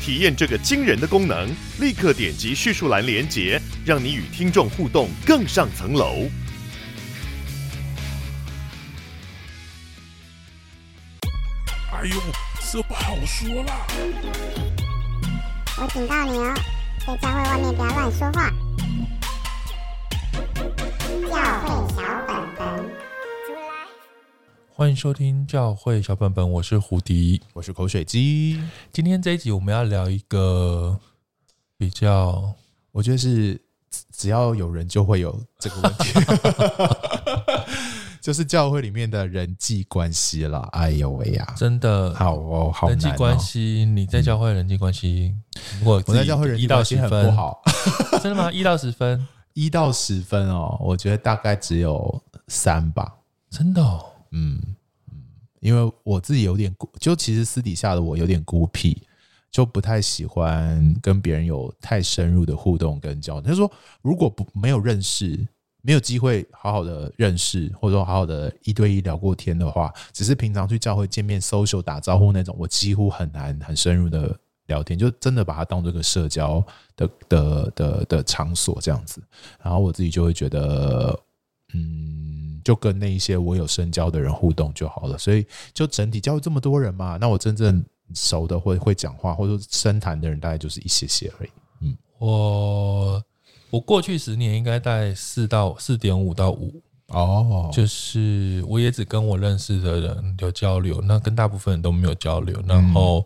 体验这个惊人的功能，立刻点击叙述栏连接，让你与听众互动更上层楼。哎呦，这不好说啦！我警告你哦，在教会外面不要乱说话。教会小本本！欢迎收听教会小本本，我是胡迪，我是口水鸡。今天这一集我们要聊一个比较，我觉得是只要有人就会有这个问题。就是教会里面的人际关系啦，哎呦喂呀，真的。好哦，好人际关系。你在教会人际关系，如果我在教会人际关系很不好，真的吗？一到十分，一到十分哦，我觉得大概只有三吧，真的哦，嗯嗯，因为我自己有点孤，就其实私底下的我有点孤僻，就不太喜欢跟别人有太深入的互动跟交流。他说，如果不没有认识。没有机会好好的认识，或者说好好的一对一聊过天的话，只是平常去教会见面、social 打招呼那种，我几乎很难很深入的聊天，就真的把它当做一个社交的的的的场所这样子。然后我自己就会觉得，嗯，就跟那一些我有深交的人互动就好了。所以就整体教育这么多人嘛，那我真正熟的或会讲话或者深谈的人，大概就是一些些而已。嗯，我。我过去十年应该在四到四点五到五哦，就是我也只跟我认识的人有交流，那跟大部分人都没有交流。然后，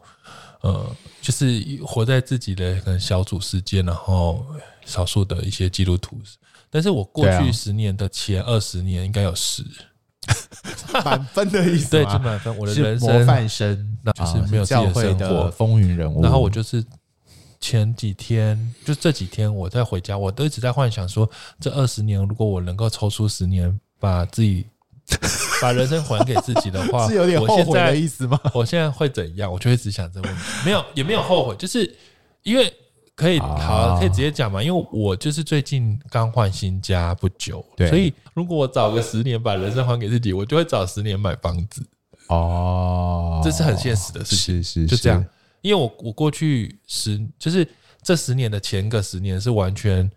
呃，就是活在自己的可能小组世界，然后少数的一些基督徒。但是我过去十年的前二十年应该有十 满分的意思，对，就满分。我的人生模范生，那就是没有教会的风云人物。然后我就是。前几天就这几天，我在回家，我都一直在幻想说，这二十年如果我能够抽出十年，把自己 把人生还给自己的话，是有点后悔的意思吗？我现在会怎样？我就会一直想这个问题，没有也没有后悔，就是因为可以好可以直接讲嘛，因为我就是最近刚换新家不久，对，所以如果我找个十年把人生还给自己，我就会找十年买房子哦，这是很现实的事情，是是，就这样。因为我我过去十就是这十年的前个十年是完全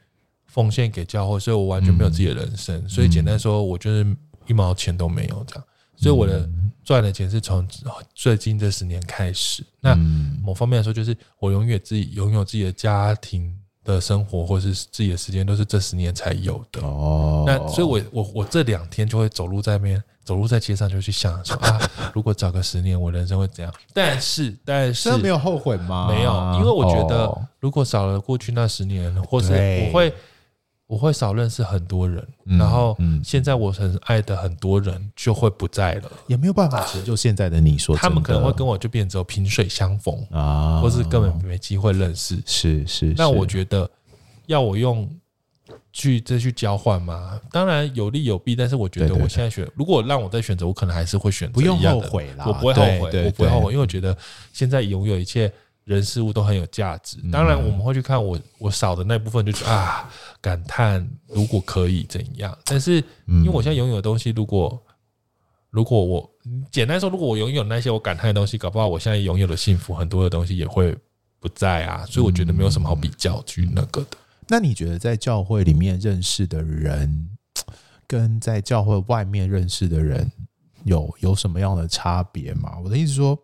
奉献给教会，所以我完全没有自己的人生。嗯、所以简单说，我就是一毛钱都没有这样。所以我的赚的钱是从最近这十年开始。那某方面来说，就是我永远自己拥有自己的家庭的生活，或是自己的时间，都是这十年才有的。哦，那所以我我我这两天就会走路在那边。走路在街上就去想说啊，如果找个十年，我人生会怎样？但是，但是没有后悔吗？没有，因为我觉得如果少了过去那十年，或是我会我会少认识很多人，然后现在我很爱的很多人就会不在了，也没有办法成就现在的你说，他们可能会跟我就变成萍水相逢啊，或是根本没机会认识。是是，那我觉得要我用。去再去交换吗？当然有利有弊，但是我觉得我现在选，如果让我再选择，我可能还是会选择不用后悔啦。我不会后悔，我不会后悔，因为我觉得现在拥有一切人事物都很有价值。当然我们会去看我我少的那部分，就是啊感叹如果可以怎样。但是因为我现在拥有的东西，如果如果我简单说，如果我拥有那些我感叹的东西，搞不好我现在拥有的幸福很多的东西也会不在啊。所以我觉得没有什么好比较去那个的。那你觉得在教会里面认识的人，跟在教会外面认识的人有有什么样的差别吗？我的意思说。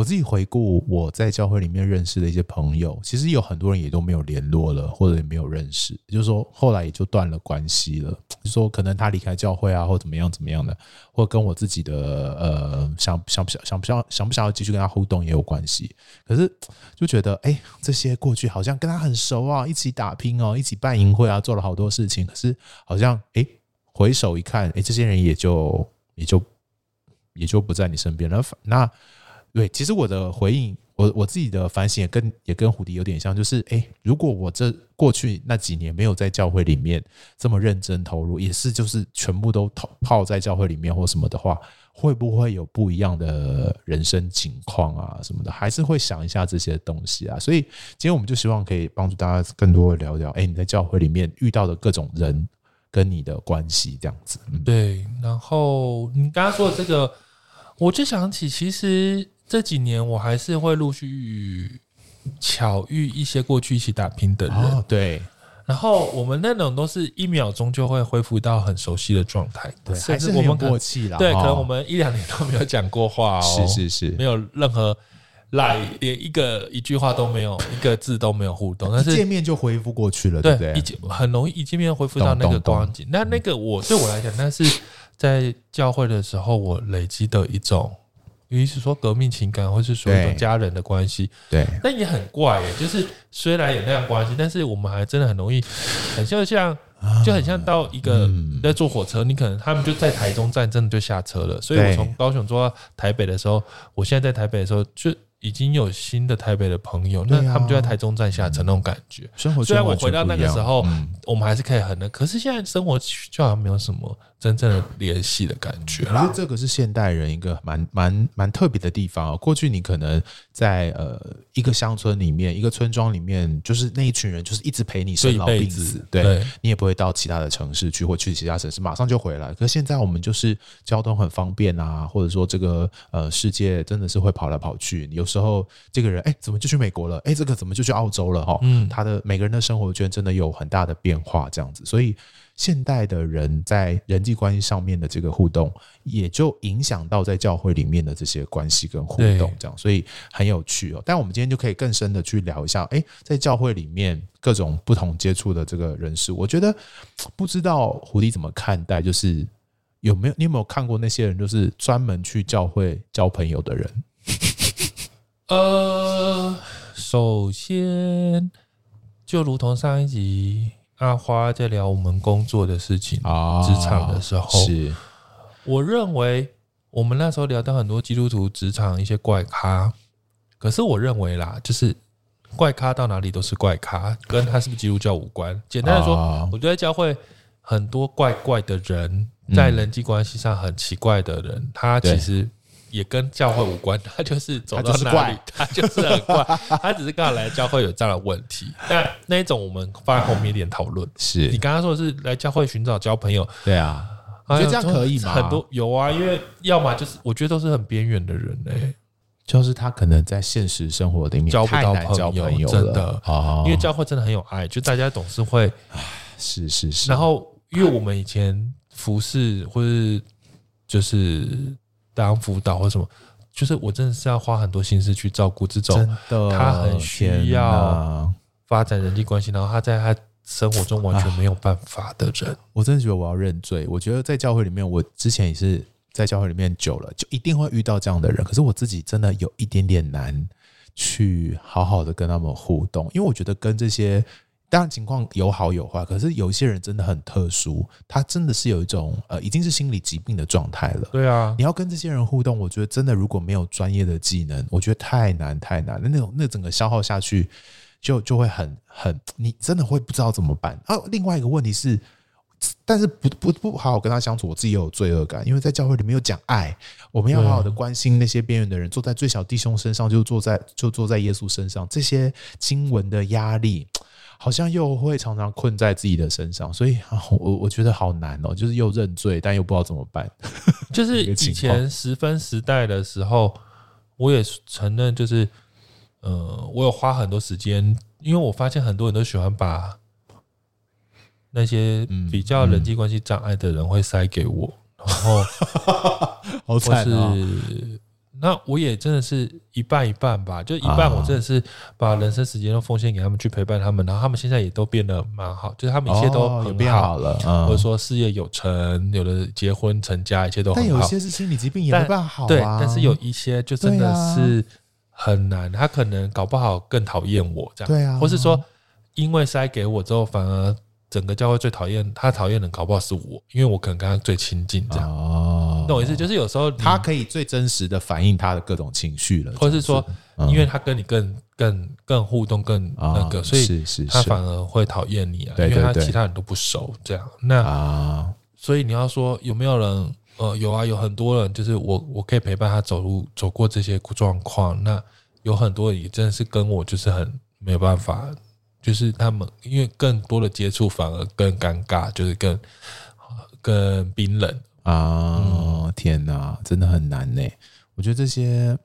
我自己回顾我在教会里面认识的一些朋友，其实有很多人也都没有联络了，或者也没有认识，也就是说后来也就断了关系了。就是说可能他离开教会啊，或怎么样怎么样的，或跟我自己的呃想想不想想不想想不想要继续跟他互动也有关系。可是就觉得哎，这些过去好像跟他很熟啊，一起打拼哦，一起办营会啊，做了好多事情。可是好像哎，回首一看，哎，这些人也就也就也就不在你身边了。那。对，其实我的回应，我我自己的反省也跟也跟胡迪有点像，就是哎，如果我这过去那几年没有在教会里面这么认真投入，也是就是全部都泡泡在教会里面或什么的话，会不会有不一样的人生情况啊什么的？还是会想一下这些东西啊。所以今天我们就希望可以帮助大家更多的聊聊，哎，你在教会里面遇到的各种人跟你的关系这样子。对，然后你刚刚说的这个，我就想起其实。这几年我还是会陆续巧遇一些过去一起打拼的人，哦，对。然后我们那种都是一秒钟就会恢复到很熟悉的状态，对，还是我们默契了，对，可能我们一两年都没有讲过话哦，是是是，没有任何来连一个一句话都没有，一个字都没有互动，但是见面就恢复过去了，对不对？一见很容易一见面恢复到那个光景。那那个我对我来讲，那是在教会的时候我累积的一种。于是说革命情感，或是说一种家人的关系，对，但也很怪耶。就是虽然有那样关系，但是我们还真的很容易，很像像，就很像到一个在坐火车，你可能他们就在台中站，真的就下车了。所以我从高雄坐到台北的时候，我现在在台北的时候就。已经有新的台北的朋友，那他们就在台中站下车那种感觉。生活虽然我回到那个时候，我们还是可以很的，可是现在生活就好像没有什么真正的联系的感觉。我觉得这个是现代人一个蛮蛮蛮特别的地方。过去你可能在呃一个乡村里面，一个村庄里面，就是那一群人就是一直陪你生老病死，对，你也不会到其他的城市去，或去其他城市马上就回来。可是现在我们就是交通很方便啊，或者说这个呃世界真的是会跑来跑去，有。时候，这个人哎，怎么就去美国了？哎，这个怎么就去澳洲了？哈，嗯，他的每个人的生活圈真的有很大的变化，这样子。所以，现代的人在人际关系上面的这个互动，也就影响到在教会里面的这些关系跟互动，这样。所以很有趣哦。但我们今天就可以更深的去聊一下，哎，在教会里面各种不同接触的这个人士，我觉得不知道狐狸怎么看待，就是有没有你有没有看过那些人，就是专门去教会交朋友的人？呃，首先，就如同上一集阿花在聊我们工作的事情啊，职场的时候，是，我认为我们那时候聊到很多基督徒职场一些怪咖，可是我认为啦，就是怪咖到哪里都是怪咖，跟他是不是基督教无关。简单的说，我觉得教会很多怪怪的人，在人际关系上很奇怪的人，他其实。也跟教会无关，他就是走到哪里，他就是很怪，他只是刚好来教会有这样的问题。但那一种我们放在后面一点讨论。是你刚刚说的是来教会寻找交朋友，对啊，我觉得这样可以吗？很多有啊，因为要么就是我觉得都是很边缘的人嘞，就是他可能在现实生活里面交不到朋友，真的啊，因为教会真的很有爱，就大家总是会，是是是。然后因为我们以前服侍或是就是。当辅导或什么，就是我真的是要花很多心思去照顾这种，他很需要发展人际关系，然后他在他生活中完全没有办法的人，我真的觉得我要认罪。我觉得在教会里面，我之前也是在教会里面久了，就一定会遇到这样的人。可是我自己真的有一点点难去好好的跟他们互动，因为我觉得跟这些。当然情况有好有坏，可是有一些人真的很特殊，他真的是有一种呃，已经是心理疾病的状态了。对啊，你要跟这些人互动，我觉得真的如果没有专业的技能，我觉得太难太难。那那种那整个消耗下去，就就会很很，你真的会不知道怎么办。啊，另外一个问题是，但是不不不好好跟他相处，我自己也有罪恶感，因为在教会里面有讲爱，我们要好好的关心那些边缘的人，坐在最小弟兄身上，就坐在就坐在耶稣身上，这些经文的压力。好像又会常常困在自己的身上，所以 我我觉得好难哦，就是又认罪，但又不知道怎么办。就是以前十分时代的时候，我也承认，就是呃，我有花很多时间，因为我发现很多人都喜欢把那些比较人际关系障碍的人会塞给我，然后 好惨啊。那我也真的是一半一半吧，就一半我真的是把人生时间都奉献给他们去陪伴他们，然后他们现在也都变得蛮好，就是他们一切都很变好了，或者说事业有成，有的结婚成家，一切都很好。但有一些是心理疾病也没办法好啊，对，但是有一些就真的是很难，他可能搞不好更讨厌我这样，对啊，或是说因为塞给我之后，反而整个教会最讨厌他讨厌的搞不好是我，因为我可能跟他最亲近这样哦。懂意思，就是有时候他可以最真实的反映他的各种情绪了，或者是说因为他跟你更更更互动更那个，所以是是他反而会讨厌你啊，因为他其他人都不熟，这样那啊，所以你要说有没有人？呃，有啊，有很多人，就是我我可以陪伴他走路走过这些状况。那有很多人也真的是跟我就是很没有办法，就是他们因为更多的接触反而更尴尬，就是更更冰冷啊！天哪，真的很难呢。我觉得这些，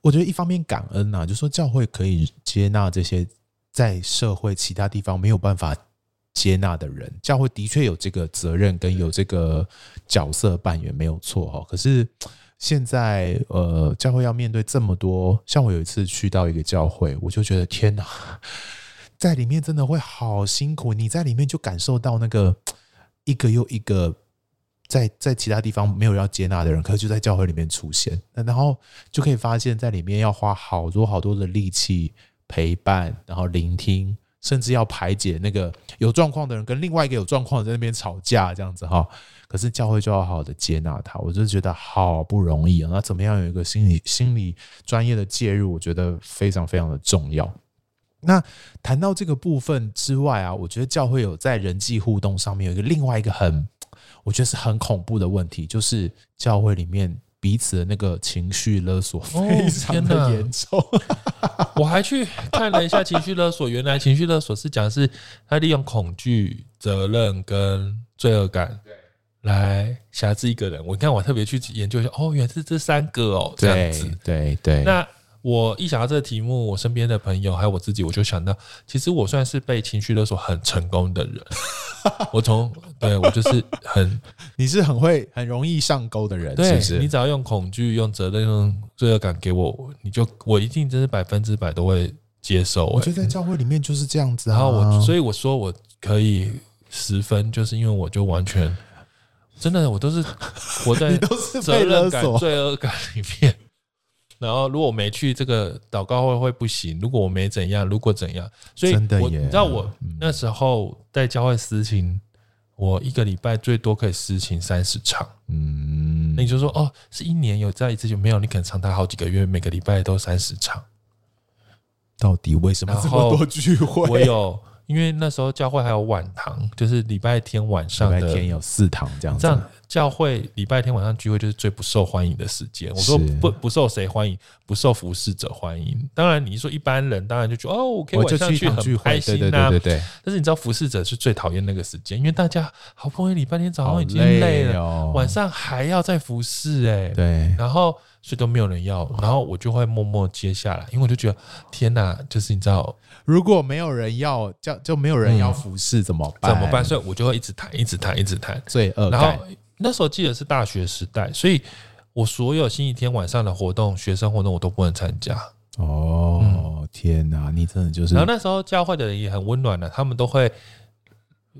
我觉得一方面感恩呐、就说教会可以接纳这些在社会其他地方没有办法。接纳的人，教会的确有这个责任跟有这个角色扮演，没有错哈。可是现在，呃，教会要面对这么多，像我有一次去到一个教会，我就觉得天哪，在里面真的会好辛苦。你在里面就感受到那个 一个又一个在在其他地方没有要接纳的人，可是就在教会里面出现，然后就可以发现，在里面要花好多好多的力气陪伴，然后聆听。甚至要排解那个有状况的人跟另外一个有状况的在那边吵架这样子哈，可是教会就要好好的接纳他，我就觉得好不容易啊。那怎么样有一个心理心理专业的介入，我觉得非常非常的重要。那谈到这个部分之外啊，我觉得教会有在人际互动上面有一个另外一个很，我觉得是很恐怖的问题，就是教会里面。彼此的那个情绪勒索非常的严重，哦，我还去看了一下情绪勒索，原来情绪勒索是讲是他利用恐惧、责任跟罪恶感来挟制一个人。我看我特别去研究一下，哦，原来是这三个哦，这样子，对对，对。那我一想到这个题目，我身边的朋友还有我自己，我就想到，其实我算是被情绪勒索很成功的人。我从对我就是很，你是很会很容易上钩的人，对是不是？你只要用恐惧、用责任、用罪恶感给我，你就我一定真是百分之百都会接受。我觉得在教会里面就是这样子啊。然后我所以我说我可以十分，就是因为我就完全真的我都是活在 责任感、罪恶感里面。然后，如果我没去这个祷告会会不行。如果我没怎样，如果怎样，所以我，知道我那时候在教会私情，我一个礼拜最多可以私情三十场。嗯，那你就说哦，是一年有这样一次就没有？你可能长达好几个月，每个礼拜都三十场。到底为什么这么多聚会？我有。因为那时候教会还有晚堂，就是礼拜天晚上的。礼拜天有四堂这样子。这样教会礼拜天晚上聚会就是最不受欢迎的时间。我说不不受谁欢迎？不受服侍者欢迎。当然你说一般人当然就觉得哦，我可以晚上去很开心呐。对对对。但是你知道服侍者是最讨厌那个时间，因为大家好不容易礼拜天早上已经累了，晚上还要再服侍哎。对。然后所以都没有人要，然后我就会默默接下来，因为我就觉得天哪，就是你知道。如果没有人要，就就没有人要服侍，怎么办？怎么办？所以我就会一直谈，一直谈，一直谈。罪恶。然后那时候记得是大学时代，所以我所有星期天晚上的活动、学生活动我都不能参加。哦，嗯、天哪，你真的就是。然后那时候教会的人也很温暖的，他们都会。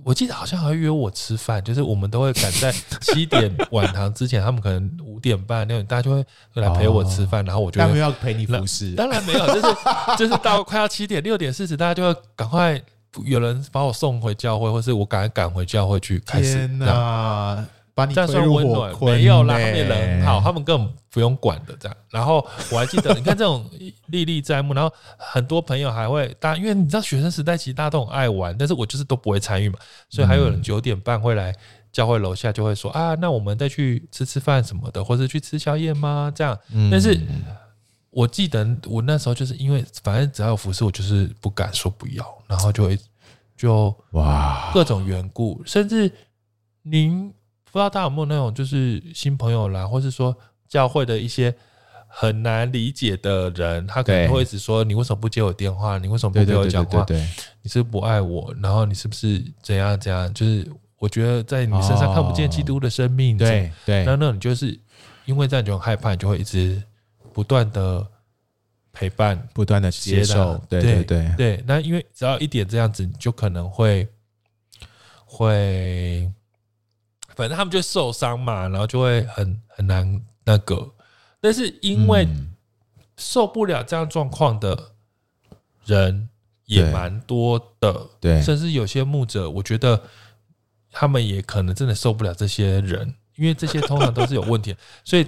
我记得好像还约我吃饭，就是我们都会赶在 七点晚堂之前，他们可能五点半六点，大家就会来陪我吃饭，然后我就会要陪你服侍。当然没有，就是就是到快要七点六点四十，大家就会赶快有人把我送回教会，或是我赶赶回教会去开始。天哪！把你这样算温暖？没有啦，他们人很好，他们根本不用管的这样。然后我还记得，你看这种历历在目。然后很多朋友还会，大家因为你知道学生时代其实大家都很爱玩，但是我就是都不会参与嘛。所以还有人九点半会来教会楼下，就会说啊，那我们再去吃吃饭什么的，或者去吃宵夜吗？这样。但是我记得我那时候就是因为反正只要有服饰，我就是不敢说不要，然后就会就哇各种缘故，甚至您。不知道大家有没有那种就是新朋友啦，或是说教会的一些很难理解的人，他可能会一直说，你为什么不接我电话？你为什么不陪我讲话？你是不是不爱我？然后你是不是怎样怎样？就是我觉得在你身上看不见基督的生命。对对，那那你就是因为这样就很害怕，你就会一直不断的陪伴，不断的接受。对对对对，那因为只要一点这样子，你就可能会会。反正他们就受伤嘛，然后就会很很难那个。但是因为受不了这样状况的人也蛮多的，对，甚至有些牧者，我觉得他们也可能真的受不了这些人，因为这些通常都是有问题。所以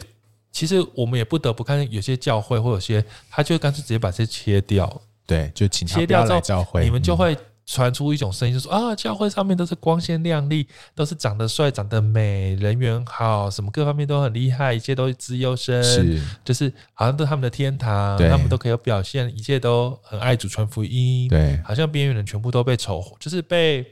其实我们也不得不看，有些教会或有些，他就干脆直接把这些切掉，对，就切掉之后，教会，你们就会传出一种声音，就说啊，教会上面都是光鲜亮丽，都是长得帅、长得美、人缘好，什么各方面都很厉害，一切都是资优生，是，就是好像都是他们的天堂，他们都可以有表现，一切都很爱主传福音，对，好像边缘人全部都被丑，就是被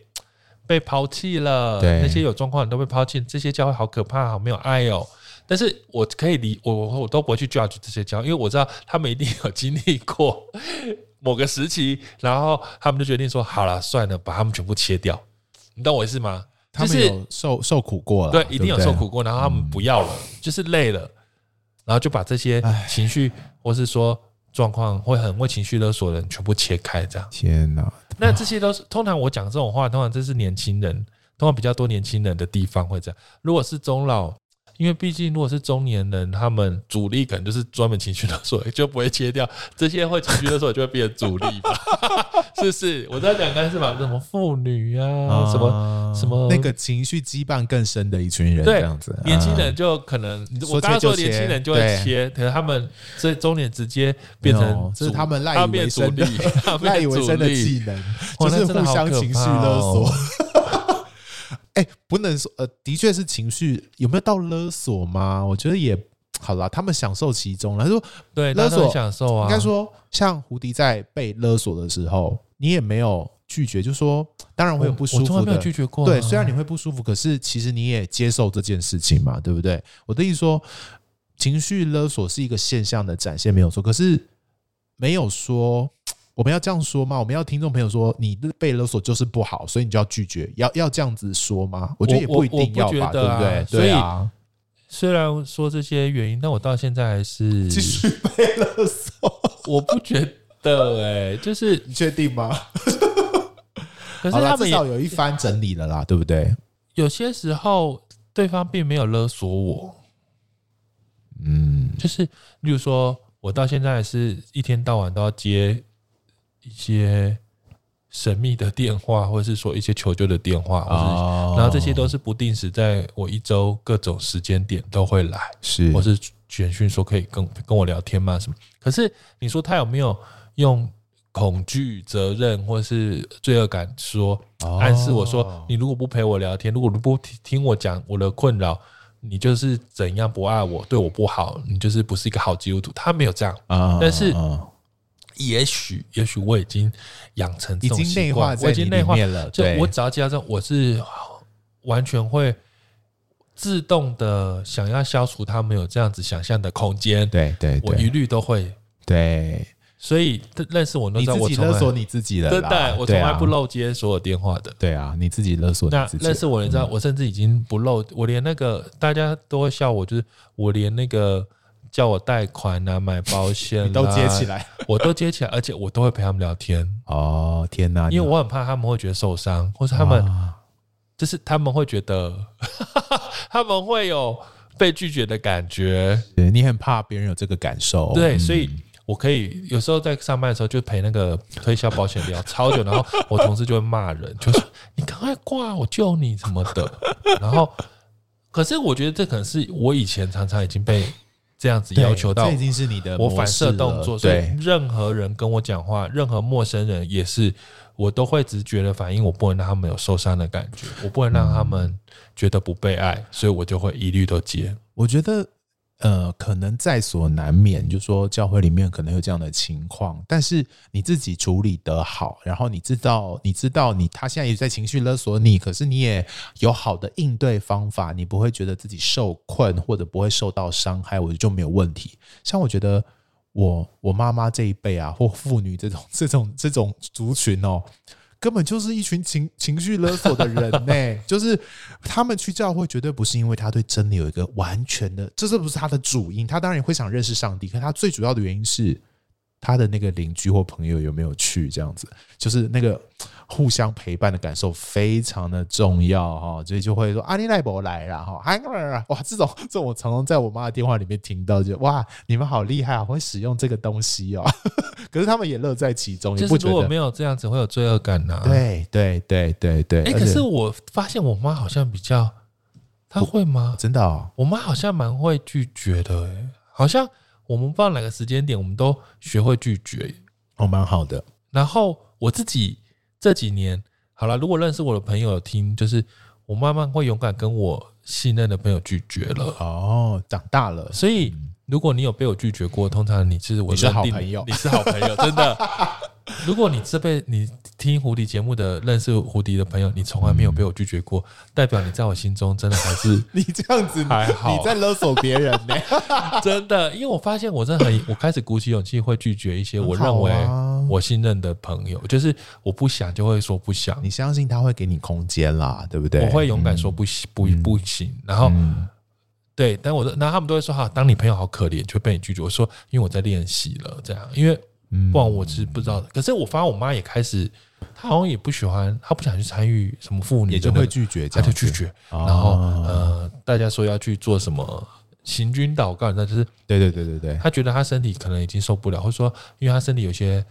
被抛弃了，对，那些有状况的人都被抛弃，这些教会好可怕，好没有爱哦。但是我可以理我我我都不会去 judge 这些教，因为我知道他们一定有经历过某个时期，然后他们就决定说好了，算了，把他们全部切掉。你懂我意思吗？他们有受受苦过了，对，一定有受苦过，然后他们不要了，嗯、就是累了，然后就把这些情绪或是说状况会很会情绪勒索的人全部切开，这样。天哪！那这些都是通常我讲这种话，通常这是年轻人，通常比较多年轻人的地方会这样。如果是中老。因为毕竟，如果是中年人，他们主力可能就是专门情绪勒索，就不会切掉这些会情绪勒索，就会变成主力吧？是不是？我在讲的是什么妇女啊，啊什么什么那个情绪羁绊更深的一群人，这样子。年轻人就可能，我刚刚说年轻人就会切，可能他们这中年直接变成这是他们赖以为生的 赖以为生的技能，哦、就是互相情绪勒索。哎、欸，不能说，呃，的确是情绪有没有到勒索吗？我觉得也 好啦，他们享受其中了。他说，对，勒索享受啊。应该说，像胡迪在被勒索的时候，你也没有拒绝，就说当然会有不舒服的，我从来没有拒绝过、啊。对，虽然你会不舒服，可是其实你也接受这件事情嘛，对不对？我的意思说，情绪勒索是一个现象的展现，没有错。可是没有说。我们要这样说吗？我们要听众朋友说，你被勒索就是不好，所以你就要拒绝，要要这样子说吗？我觉得也不一定要吧，对不对？对啊。虽然说这些原因，但我到现在还是继续被勒索。我不觉得哎、欸，就是 你确定吗？可是他们至少有一番整理了啦，对不对？有些时候对方并没有勒索我，嗯，就是例如说，我到现在是一天到晚都要接。一些神秘的电话，或者是说一些求救的电话，或者然后这些都是不定时，在我一周各种时间点都会来，是，或是简讯说可以跟跟我聊天吗？什么？可是你说他有没有用恐惧、责任或是罪恶感说暗示我说，你如果不陪我聊天，如果不听我讲我的困扰，你就是怎样不爱我，对我不好，你就是不是一个好基督徒？他没有这样，但是。也许，也许我已经养成这种习惯，我已经内化了。就我只要加上，我是完全会自动的想要消除他们有这样子想象的空间。对对，我一律都会对。所以认识我，都知道我勒索你自己的，对对，我从来不漏接所有电话的。对啊，你自己勒索你自己。那认识我，你知道，我甚至已经不漏，我连那个大家都会笑我，就是我连那个。叫我贷款啊，买保险，都接起来，我都接起来，而且我都会陪他们聊天。哦，天哪！因为我很怕他们会觉得受伤，或是他们就是他们会觉得 他们会有被拒绝的感觉。对，你很怕别人有这个感受，对，所以我可以有时候在上班的时候就陪那个推销保险聊超久，然后我同事就会骂人，就是你赶快挂，我救你什么的。然后，可是我觉得这可能是我以前常常已经被。这样子要求到，这已经是你的我反射动作。所以任何人跟我讲话，任何陌生人也是，我都会直觉的反应，我不能让他们有受伤的感觉，我不能让他们觉得不被爱，所以我就会一律都接。我觉得。呃，可能在所难免，就说教会里面可能有这样的情况，但是你自己处理得好，然后你知道，你知道你他现在也在情绪勒索你，可是你也有好的应对方法，你不会觉得自己受困或者不会受到伤害，我就没有问题。像我觉得我我妈妈这一辈啊，或妇女这种这种这种族群哦。根本就是一群情情绪勒索的人呢、就是他们去教会绝对不是因为他对真理有一个完全的，这是不是他的主因？他当然也会想认识上帝，可他最主要的原因是他的那个邻居或朋友有没有去，这样子就是那个。互相陪伴的感受非常的重要哈，所以就会说啊，你来不来啦哈？哇，这种这种我常常在我妈的电话里面听到，就哇，你们好厉害啊，会使用这个东西哦。可是他们也乐在其中，也不觉得如果没有这样子会有罪恶感呐。对对对对对。哎，可是我发现我妈好像比较，她会吗？真的哦，我妈好像蛮会拒绝的、欸，好像我们不知道哪个时间点，我们都学会拒绝，哦，蛮好的。然后我自己这几年，好了，如果认识我的朋友有听，就是我慢慢会勇敢跟我信任的朋友拒绝了。哦，长大了，所以如果你有被我拒绝过，通常你是我你是好朋友，你是好朋友，真的。如果你这辈你听胡迪节目的认识胡迪的朋友，你从来没有被我拒绝过，嗯、代表你在我心中真的还是 你这样子还好，你在勒索别人呢？真的，因为我发现我真的很，我开始鼓起勇气会拒绝一些我认为我信任的朋友，就是我不想就会说不想，你相信他会给你空间啦，对不对？我会勇敢说不行，不不行，然后。嗯对，但我的，然后他们都会说哈，当你朋友好可怜，就被你拒绝。我说，因为我在练习了，这样，因为不然我是不知道的。可是我发现我妈也开始，她好像也不喜欢，她不想去参与什么妇女，也就会拒绝，她就拒绝。然后呃，大家说要去做什么行军祷告，那就是对对对对对，她觉得她身体可能已经受不了，或者说因为她身体有些。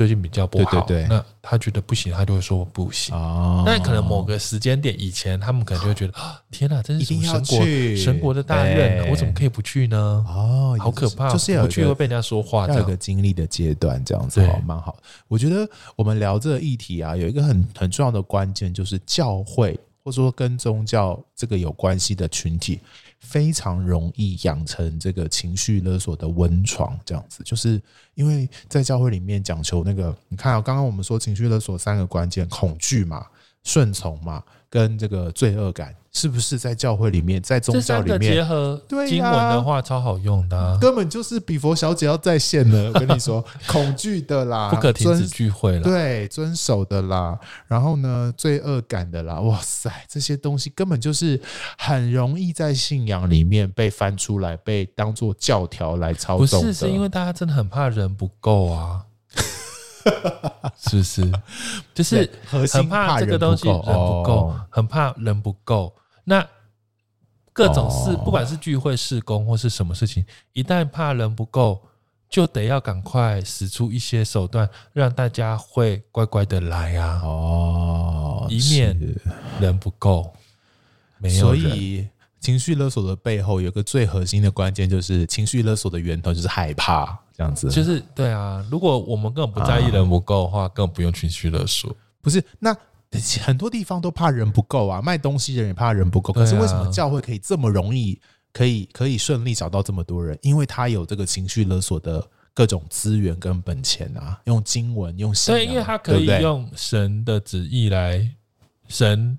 最近比较不好，对对对，那他觉得不行，他就会说不行。哦，但可能某个时间点以前，他们可能就会觉得啊，天哪，这是什么神国神国的大任，我怎么可以不去呢？哦，好可怕，就是不去会被人家说话。这个经历的阶段，这样子好蛮好。我觉得我们聊这个议题啊，有一个很很重要的关键，就是教会或者说跟宗教这个有关系的群体。非常容易养成这个情绪勒索的温床，这样子，就是因为在教会里面讲求那个，你看啊，刚刚我们说情绪勒索三个关键：恐惧嘛、顺从嘛，跟这个罪恶感。是不是在教会里面，在宗教里面结合经文的话，超好用的、啊，根本就是比佛小姐要在线了。我跟你说，恐惧的啦，不可停止聚会了，对，遵守的啦，然后呢，罪恶感的啦，哇塞，这些东西根本就是很容易在信仰里面被翻出来，被当做教条来操纵。不是，是因为大家真的很怕人不够啊。是不是？就是很怕这个东西人不够，很怕人不够。那各种事，不管是聚会、事工或是什么事情，一旦怕人不够，就得要赶快使出一些手段，让大家会乖乖的来啊！哦，以免人不够。没有，所以情绪勒索的背后有个最核心的关键，就是情绪勒索的源头就是害怕。这样子，就是对啊。如果我们根本不在意人不够的话，根本不用情绪勒索。不是，那很多地方都怕人不够啊，卖东西的人也怕人不够。可是为什么教会可以这么容易，可以可以顺利找到这么多人？因为他有这个情绪勒索的各种资源跟本钱啊，用经文，用神，对，因为他可以用神的旨意来，神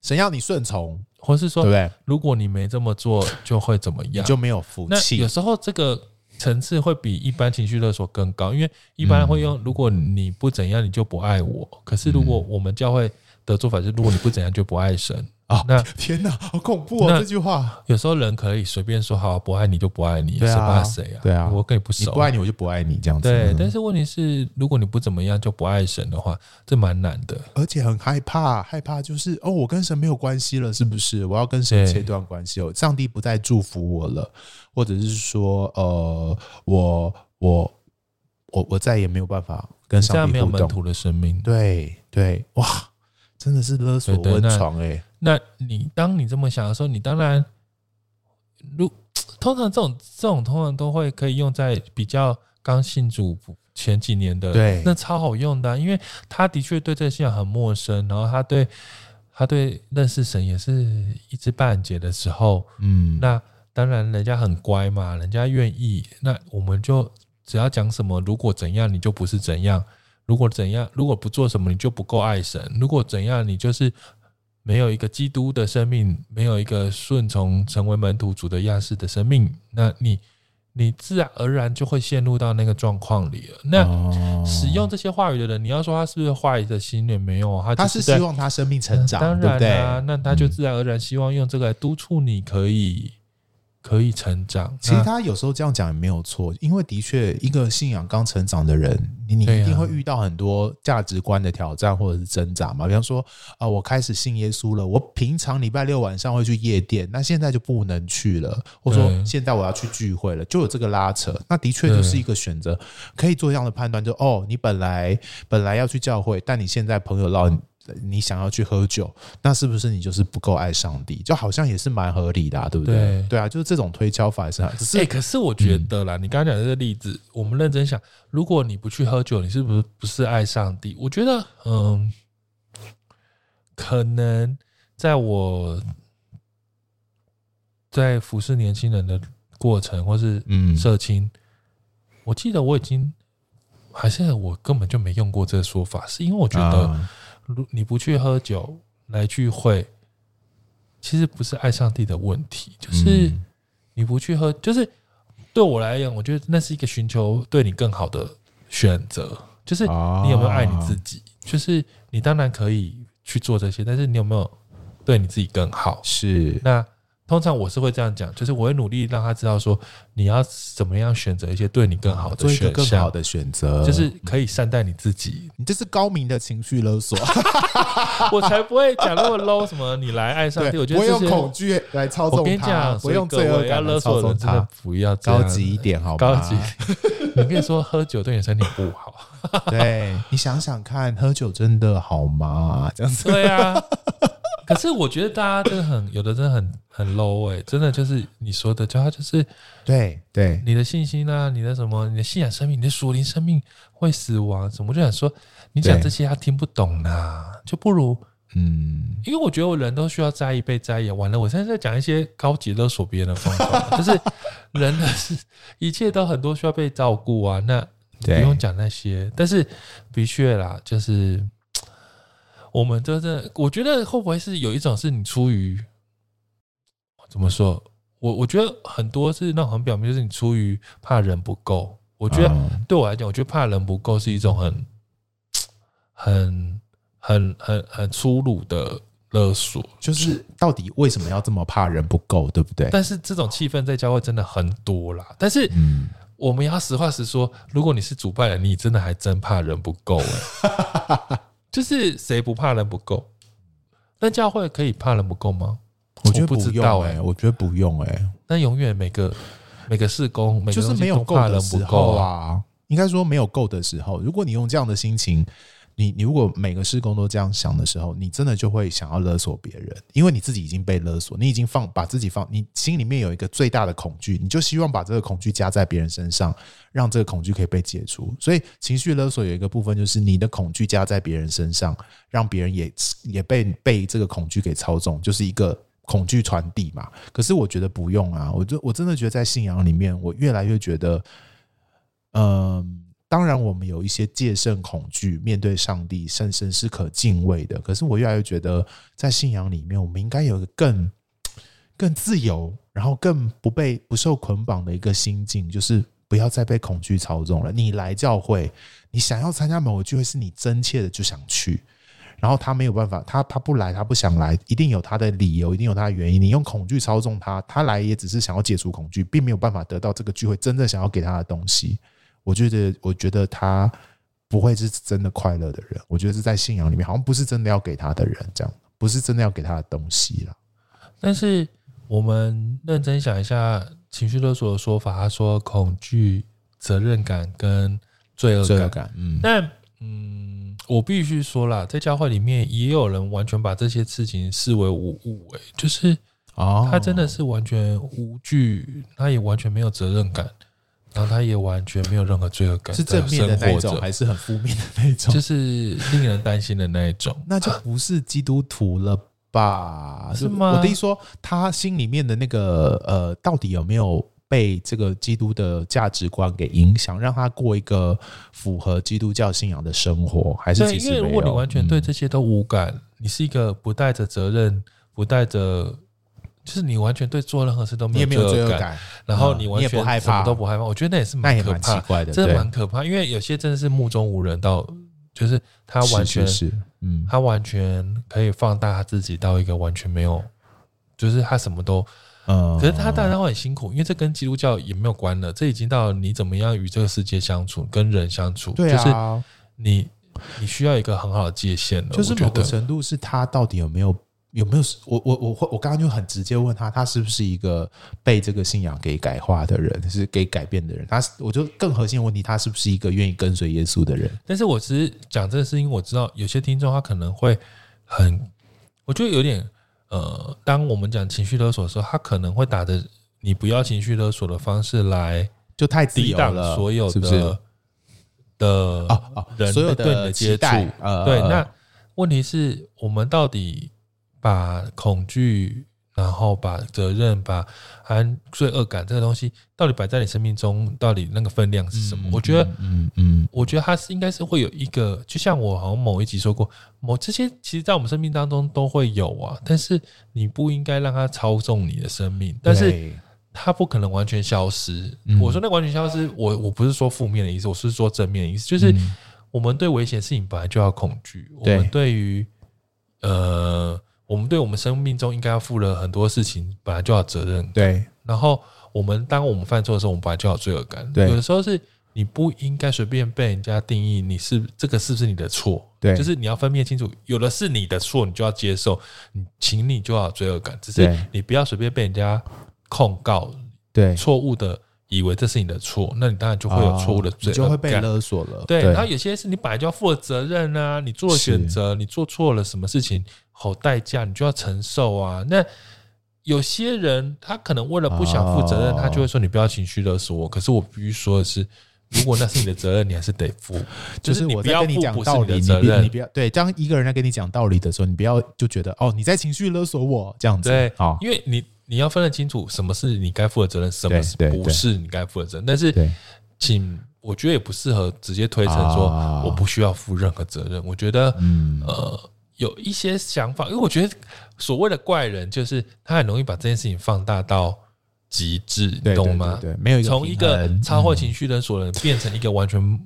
神要你顺从，或是说，对不对？如果你没这么做，就会怎么样？你就没有福气。有时候这个。层次会比一般情绪勒索更高，因为一般会用“如果你不怎样，你就不爱我”。可是如果我们教会的做法是“如果你不怎样，就不爱神”。啊，那天哪，好恐怖哦！这句话有时候人可以随便说“好，不爱你就不爱你”，谁怕谁啊？对啊，我跟你不熟，你不爱你，我就不爱你，这样子。对，但是问题是，如果你不怎么样就不爱神的话，这蛮难的，而且很害怕，害怕就是哦，我跟神没有关系了，是不是？我要跟神切断关系哦，上帝不再祝福我了，或者是说，呃，我我我我再也没有办法跟上帝互动，没有门徒的生命，对对，哇，真的是勒索温床哎。那你当你这么想的时候，你当然，如 通常这种这种通常都会可以用在比较刚性主前几年的，对，那超好用的啊，因为他的确对这个信仰很陌生，然后他对他对认识神也是一知半解的时候，嗯，那当然人家很乖嘛，人家愿意，那我们就只要讲什么，如果怎样你就不是怎样，如果怎样如果不做什么你就不够爱神，如果怎样你就是。没有一个基督的生命，没有一个顺从成为门徒主的样式的生命，那你你自然而然就会陷入到那个状况里了。那使用这些话语的人，你要说他是不是怀着心也没有？他他是希望他生命成长，当然啊，对对，那他就自然而然希望用这个来督促你可以。可以成长，其实他有时候这样讲也没有错，因为的确，一个信仰刚成长的人，你你一定会遇到很多价值观的挑战或者是挣扎嘛。比方说啊，我开始信耶稣了，我平常礼拜六晚上会去夜店，那现在就不能去了，或者说现在我要去聚会了，就有这个拉扯。那的确就是一个选择，可以做这样的判断，就哦，你本来本来要去教会，但你现在朋友绕你想要去喝酒，那是不是你就是不够爱上帝？就好像也是蛮合理的、啊，对不对？对，对啊，就是这种推敲法也是很。只是，可是我觉得啦，嗯、你刚刚讲的这个例子，我们认真想，如果你不去喝酒，你是不是不是爱上帝？我觉得，嗯，可能在我在服侍年轻人的过程，或是嗯，社青，我记得我已经。还是我根本就没用过这个说法，是因为我觉得，如你不去喝酒来聚会，其实不是爱上帝的问题，就是你不去喝，就是对我来讲，我觉得那是一个寻求对你更好的选择。就是你有没有爱你自己？就是你当然可以去做这些，但是你有没有对你自己更好？是那。通常我是会这样讲，就是我会努力让他知道说，你要怎么样选择一些对你更好的选项，更好的选择，就是可以善待你自己。你这是高明的情绪勒索，我才不会讲那么 low。什么你来爱上帝？我觉得我用恐惧来操纵他。我跟你讲，不用罪恶感勒索人，真的不要高级一点，好吗？高级。你可以说喝酒对你身体不好。对，你想想看，喝酒真的好吗？这样子。对啊。可是我觉得大家真的很有的，真的很很 low 哎、欸，真的就是你说的，就他就是对对，你的信心啊，你的什么，你的信仰生命，你的属灵生命会死亡什么？我就想说，你讲这些他听不懂呐，就不如嗯，因为我觉得我人都需要在意被在意。完了，我现在在讲一些高级勒索别人的方法，就是人的是一切都很多需要被照顾啊，那不用讲那些，但是的确啦，就是。我们真的，我觉得会不会是有一种是你出于怎么说？我我觉得很多是那种很表面，就是你出于怕人不够。我觉得对我来讲，我觉得怕人不够是一种很、很、很、很、很粗鲁的勒索。就是到底为什么要这么怕人不够，对不对？但是这种气氛在教会真的很多啦。但是，我们要实话实说，如果你是主办人，你真的还真怕人不够哎。就是谁不怕人不够？那教会可以怕人不够吗？我觉得不知道哎，我觉得不用哎。那永远每个每个事工，就是没有够的时候啊。应该说没有够的时候，如果你用这样的心情。你你如果每个事工都这样想的时候，你真的就会想要勒索别人，因为你自己已经被勒索，你已经放把自己放，你心里面有一个最大的恐惧，你就希望把这个恐惧加在别人身上，让这个恐惧可以被解除。所以情绪勒索有一个部分就是你的恐惧加在别人身上，让别人也也被被这个恐惧给操纵，就是一个恐惧传递嘛。可是我觉得不用啊，我就我真的觉得在信仰里面，我越来越觉得，嗯。当然，我们有一些戒慎恐惧，面对上帝，神神是可敬畏的。可是，我越来越觉得，在信仰里面，我们应该有个更更自由，然后更不被不受捆绑的一个心境，就是不要再被恐惧操纵了。你来教会，你想要参加某个聚会，是你真切的就想去，然后他没有办法，他他不来，他不想来，一定有他的理由，一定有他的原因。你用恐惧操纵他，他来也只是想要解除恐惧，并没有办法得到这个聚会真正想要给他的东西。我觉得，我觉得他不会是真的快乐的人。我觉得是在信仰里面，好像不是真的要给他的人，这样不是真的要给他的东西了。但是我们认真想一下，情绪勒索的说法，他说恐惧、责任感跟罪恶感。恶感，嗯。但嗯，我必须说啦，在教会里面也有人完全把这些事情视为无物，诶，就是哦，他真的是完全无惧，他也完全没有责任感。然后他也完全没有任何罪恶感，是正面的那一种，还是很负面的那一种？就是令人担心的那一种。那就不是基督徒了吧？是吗？我的意思说，他心里面的那个呃，到底有没有被这个基督的价值观给影响，让他过一个符合基督教信仰的生活？还是其实如果你完全对这些都无感，嗯、你是一个不带着责任、不带着。就是你完全对做任何事都没有罪恶感，感然后你完全什么都不害怕，我觉得那也是蛮可怕，奇怪的，真的蛮可怕。因为有些真的是目中无人到，就是他完全是，嗯，他完全可以放大他自己到一个完全没有，就是他什么都，嗯，可是他当然会很辛苦，因为这跟基督教也没有关了，这已经到你怎么样与这个世界相处，跟人相处，对啊，就是你你需要一个很好的界限了，就是某个程度是他到底有没有。有没有？我我我会我刚刚就很直接问他，他是不是一个被这个信仰给改化的人，是给改变的人？他我就更核心的问题，他是不是一个愿意跟随耶稣的人？但是我其实讲这个事，因为我知道有些听众他可能会很，我觉得有点呃，当我们讲情绪勒索的时候，他可能会打着你不要情绪勒索的方式来，就太抵挡所有的是不是的哦哦，人所有对你的接触。呃，对，那问题是我们到底把恐惧，然后把责任，把安罪恶感这个东西，到底摆在你生命中，到底那个分量是什么？嗯、我觉得，嗯嗯，我觉得它是应该是会有一个，就像我好像某一集说过，某这些其实在我们生命当中都会有啊，但是你不应该让它操纵你的生命，但是它不可能完全消失。嗯、我说那完全消失，我我不是说负面的意思，我是说正面的意思，就是我们对危险事情本来就要恐惧，我们对于呃。我们对我们生命中应该要负了很多事情，本来就要责任。对，然后我们当我们犯错的时候，我们本来就要罪恶感。对，有的时候是你不应该随便被人家定义你是这个是不是你的错？对，就是你要分辨清楚，有的是你的错，你就要接受，你请你就要有罪恶感。只是你不要随便被人家控告，对，错误的以为这是你的错，那你当然就会有错误的罪恶感，就会被勒索了。对，然后有些是你本来就要负的责任啊，你做了选择，你做错了什么事情。好代价，你就要承受啊！那有些人他可能为了不想负责任，他就会说你不要情绪勒索我。可是我必须说的是，如果那是你的责任，你还是得负。就是我不要跟你讲道理，你不要对。当一个人在跟你讲道理的时候，你不要就觉得哦，你在情绪勒索我这样子。对，因为你你要分得清楚什么是你该负的责任，什么是不是你该负的责任。但是，请我觉得也不适合直接推成说我不需要负任何责任。我觉得，嗯呃。有一些想法，因为我觉得所谓的怪人，就是他很容易把这件事情放大到极致，你懂吗？对，没有从一个超会情绪勒索的人变成一个完全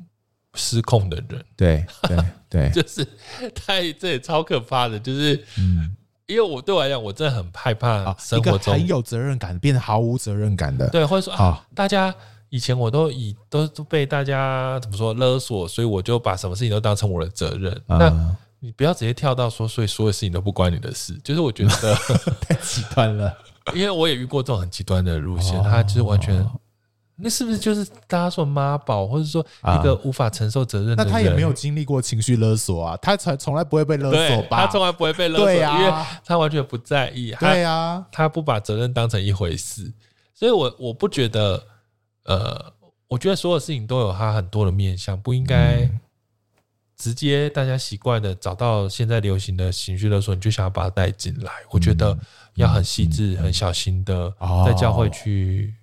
失控的人，对对对，就是太这也超可怕的，就是嗯，因为我对我来讲，我真的很害怕生活中很有责任感变得毫无责任感的，对，或者说啊，大家以前我都以都都被大家怎么说勒索，所以我就把什么事情都当成我的责任，那。你不要直接跳到说，所以所有事情都不关你的事。就是我觉得 太极端了，因为我也遇过这种很极端的路线，他就是完全，那是不是就是大家说妈宝，或者说一个无法承受责任的人？那他也没有经历过情绪勒索啊，他从从来不会被勒索吧？他从来不会被勒索，因为他完全不在意。对啊，他不把责任当成一回事，所以我我不觉得，呃，我觉得所有事情都有他很多的面向，不应该。直接大家习惯的找到现在流行的情绪勒索，你就想要把它带进来。我觉得要很细致、很小心的在教会去，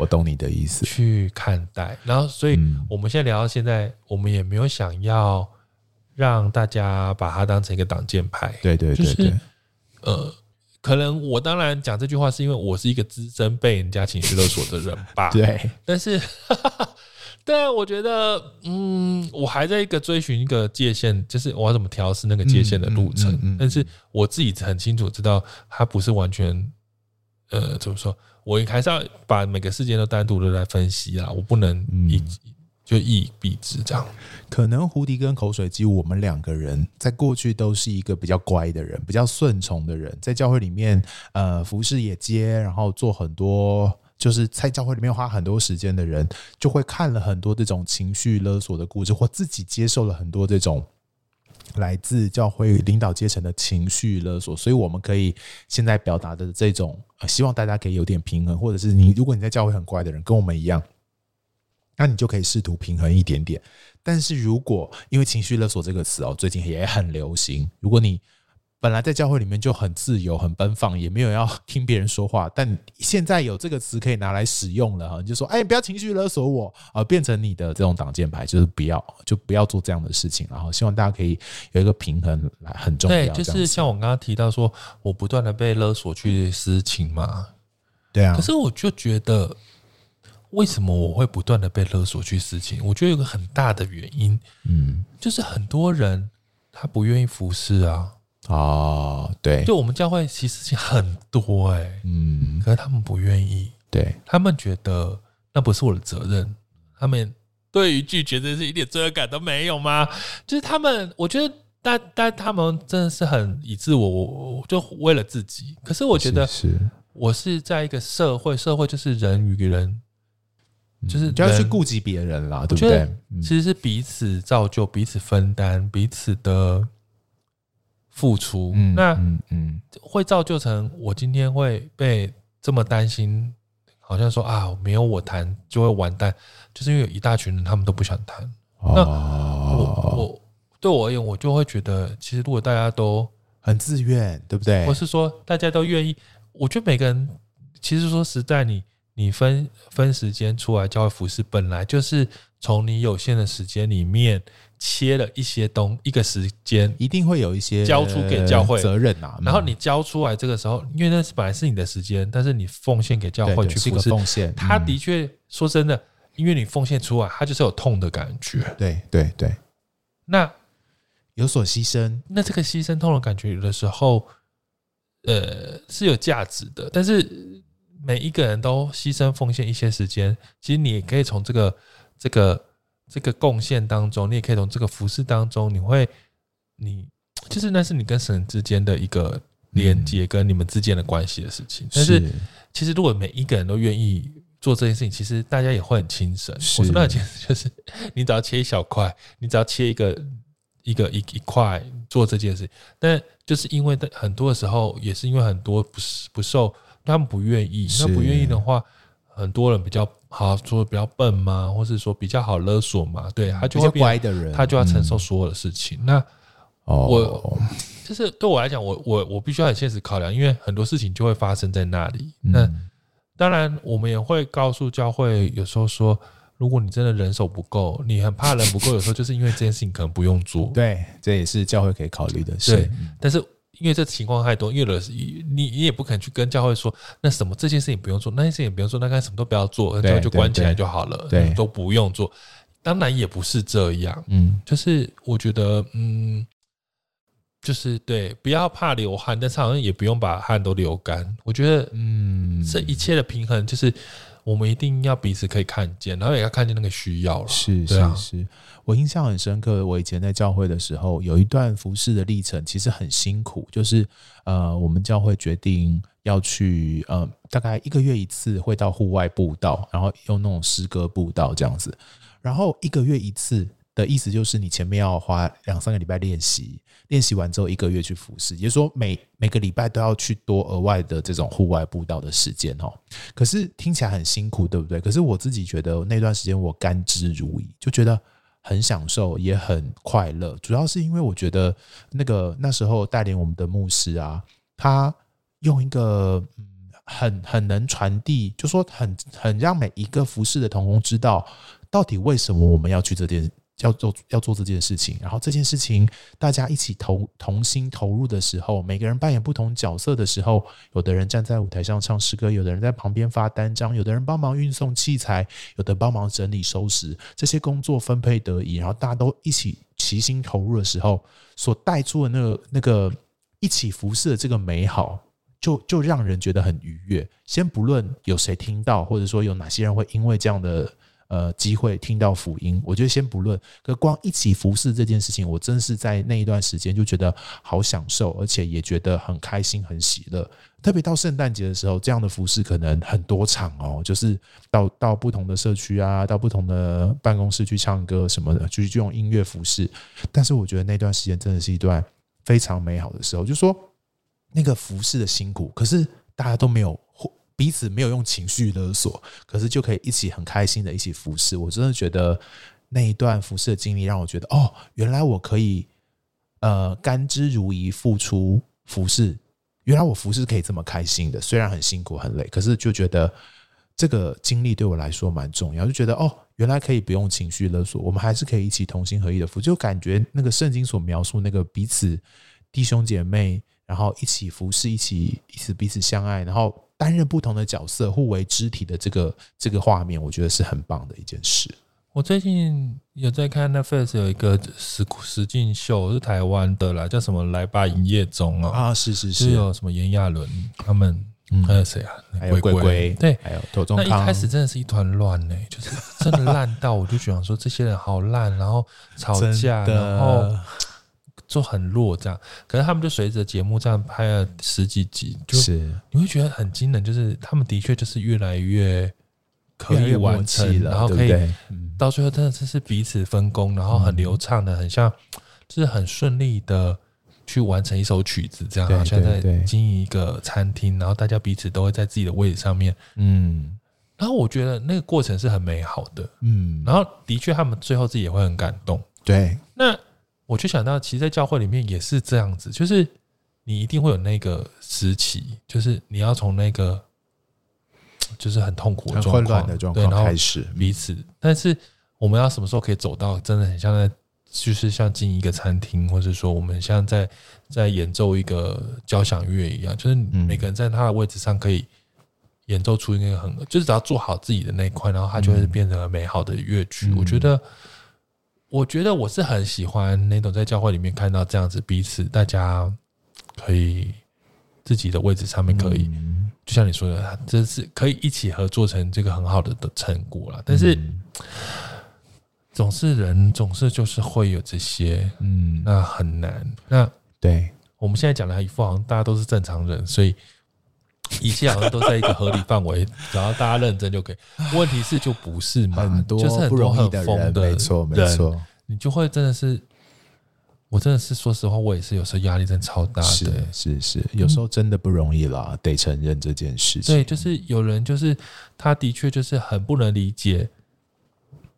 我懂你的意思，去看待。然后，所以我们现在聊到现在，我们也没有想要让大家把它当成一个挡箭牌。对对对，就是呃，可能我当然讲这句话是因为我是一个资深被人家情绪勒索的人吧。对，但是。但，我觉得，嗯，我还在一个追寻一个界限，就是我要怎么调试那个界限的路程。嗯嗯嗯嗯、但是我自己很清楚知道，它不是完全，呃，怎么说？我还是要把每个事件都单独的来分析啦，我不能一、嗯、就一以蔽之这样。可能胡迪跟口水鸡，我们两个人在过去都是一个比较乖的人，比较顺从的人，在教会里面，呃，服侍也接，然后做很多。就是在教会里面花很多时间的人，就会看了很多这种情绪勒索的故事，或自己接受了很多这种来自教会领导阶层的情绪勒索。所以，我们可以现在表达的这种，希望大家可以有点平衡，或者是你，如果你在教会很乖的人，跟我们一样，那你就可以试图平衡一点点。但是如果因为情绪勒索这个词哦，最近也很流行，如果你。本来在教会里面就很自由、很奔放，也没有要听别人说话。但现在有这个词可以拿来使用了哈，你就说：“哎，不要情绪勒索我啊！”变成你的这种挡箭牌，就是不要，就不要做这样的事情。然后希望大家可以有一个平衡，来很重要。对，就是像我刚刚提到说，我不断的被勒索去私情嘛。对啊。可是我就觉得，为什么我会不断的被勒索去私情？我觉得有个很大的原因，嗯，就是很多人他不愿意服侍啊。哦，对，就我们教会其实很多哎、欸，嗯，可是他们不愿意，对，他们觉得那不是我的责任，他们对于拒绝这是一点罪恶感都没有吗？就是他们，我觉得但但他们真的是很以自我，就为了自己。可是我觉得，是我是在一个社会，社会就是人与人，就是就要去人顾及别人啦，我对不对？其实是彼此造就、彼此分担、彼此的付出。嗯那嗯嗯，会造就成我今天会被这么担心，好像说啊，没有我谈就会完蛋，就是因为有一大群人他们都不想谈。那哦，我我对我而言，我就会觉得，其实如果大家都，很自愿，对不对？或是说大家都愿意，我觉得每个人其实说实在，你你分分时间出来教会服饰，本来就是从你有限的时间里面切了一些东一个时间，一定会有一些交出给教会责任啊。然后你交出来这个时候，因为那是本来是你的时间，但是你奉献给教会去奉献，他嗯的确说真的，因为你奉献出来，他就是有痛的感觉。对对对，那有所牺牲，那这个牺牲痛的感觉，有的时候，呃，是有价值的。但是每一个人都牺牲奉献一些时间，其实你也可以从这个这个这个贡献当中，你也可以从这个服饰当中，你会你 就是那是你跟神之间的一个连接，跟你们之间的关系的事情。但是其实如果每一个人都愿意做这件事情，其实大家也会很轻省。是我说那其实就是你只要切一小块，你只要切一个。一个一一块做这件事，但就是因为很多的时候，也是因为很多不是不受他们不愿意，那不愿意的话，很多人比较好说比较笨嘛，或是说比较好勒索嘛，对他就会乖的人，他就要承受所有的事情。嗯、那我、哦、就是对我来讲，我我我必须要很现实考量，因为很多事情就会发生在那里。嗯、那当然，我们也会告诉教会，有时候说。如果你真的人手不够，你很怕人不够，有时候就是因为这件事情可能不用做。对，这也是教会可以考虑的事。对，但是因为这情况太多，因为你你也不可能去跟教会说，那什么这件事情不用做，那件事情不用做，那该什么都不要做，然后就关起来就好了，对，都不用做。当然也不是这样，嗯，就是我觉得，嗯，就是对，不要怕流汗，但是好像也不用把汗都流干。我觉得，嗯，这一切的平衡就是。我们一定要彼此可以看见，然后也要看见那个需要了。是是是，我印象很深刻。我以前在教会的时候，有一段服侍的历程，其实很辛苦。就是呃，我们教会决定要去呃，大概一个月一次会到户外布道，然后用那种诗歌布道这样子。然后一个月一次的意思就是，你前面要花两三个礼拜练习。练习完之后一个月去服侍，也就是说每每个礼拜都要去多额外的这种户外布道的时间哦。可是听起来很辛苦，对不对？可是我自己觉得那段时间我甘之如饴，就觉得很享受，也很快乐。主要是因为我觉得那个那时候带领我们的牧师啊，他用一个嗯很很能传递，就说很很让每一个服侍的同工知道到底为什么我们要去这件。要做要做这件事情，然后这件事情大家一起投同心投入的时候，每个人扮演不同角色的时候，有的人站在舞台上唱诗歌，有的人在旁边发单张，有的人帮忙运送器材，有的帮忙整理收拾，这些工作分配得宜，然后大家都一起齐心投入的时候，所带出的那个那个一起服侍的这个美好，就就让人觉得很愉悦。先不论有谁听到，或者说有哪些人会因为这样的。呃，机会听到福音，我觉得先不论，可光一起服侍这件事情，我真是在那一段时间就觉得好享受，而且也觉得很开心、很喜乐。特别到圣诞节的时候，这样的服饰可能很多场哦，就是到到不同的社区啊，到不同的办公室去唱歌什么的，就是就用音乐服饰。但是我觉得那段时间真的是一段非常美好的时候，就说那个服侍的辛苦，可是大家都没有。彼此没有用情绪勒索，可是就可以一起很开心的一起服侍。我真的觉得那一段服侍的经历让我觉得，哦，原来我可以呃甘之如饴付出服侍。原来我服侍可以这么开心的，虽然很辛苦很累，可是就觉得这个经历对我来说蛮重要。就觉得哦，原来可以不用情绪勒索，我们还是可以一起同心合意的服。就感觉那个圣经所描述那个彼此弟兄姐妹，然后一起服侍，一起一起彼此相爱，然后。担任不同的角色，互为肢体的这个这个画面，我觉得是很棒的一件事。我最近有在看 Netflix 有一个实实境秀，是台湾的啦，叫什么《来吧营业中》啊？啊，是是是，是有什么炎亚纶他们，嗯、还有谁啊？还有龟龟，对，还有庹宗康。那一开始真的是一团乱呢，就是真的烂到，我就想说这些人好烂，然后吵架，然后。就很弱这样。可是他们就随着节目这样拍了十几集，就是。你会觉得很惊人，就是他们的确就是越来越可以完成，然后可以到最后真的就是彼此分工，然后很流畅的，很像就是很顺利的去完成一首曲子，这样好像在经营一个餐厅，然后大家彼此都会在自己的位置上面，嗯。然后我觉得那个过程是很美好的，嗯，然后的确他们最后自己也会很感动，对。那我就想到，其实，在教会里面也是这样子，就是你一定会有那个时期，就是你要从那个就是很痛苦的状况的状况开始彼此。但是我们要什么时候可以走到真的很像在，就是像进一个餐厅，或者说我们像在在演奏一个交响乐一样，就是每个人在他的位置上可以。演奏出那个很，就是只要做好自己的那一块，然后它就会变成了美好的乐曲。嗯、我觉得，我觉得我是很喜欢那种在教会里面看到这样子彼此，大家可以自己的位置上面可以，嗯、就像你说的，这是可以一起合作成这个很好的的成果了。但是，嗯、总是人总是就是会有这些，嗯，那很难。那对我们现在讲的一副好像大家都是正常人，所以。一切好像都在一个合理范围，只要大家认真就可以。问题是就不是嘛？很多就是很不容易的人，没错没错。你就会真的是，我真的是说实话，我也是有时候压力真的超大的。是是是，有时候真的不容易啦，得承认这件事情。对，就是有人就是他的确就是很不能理解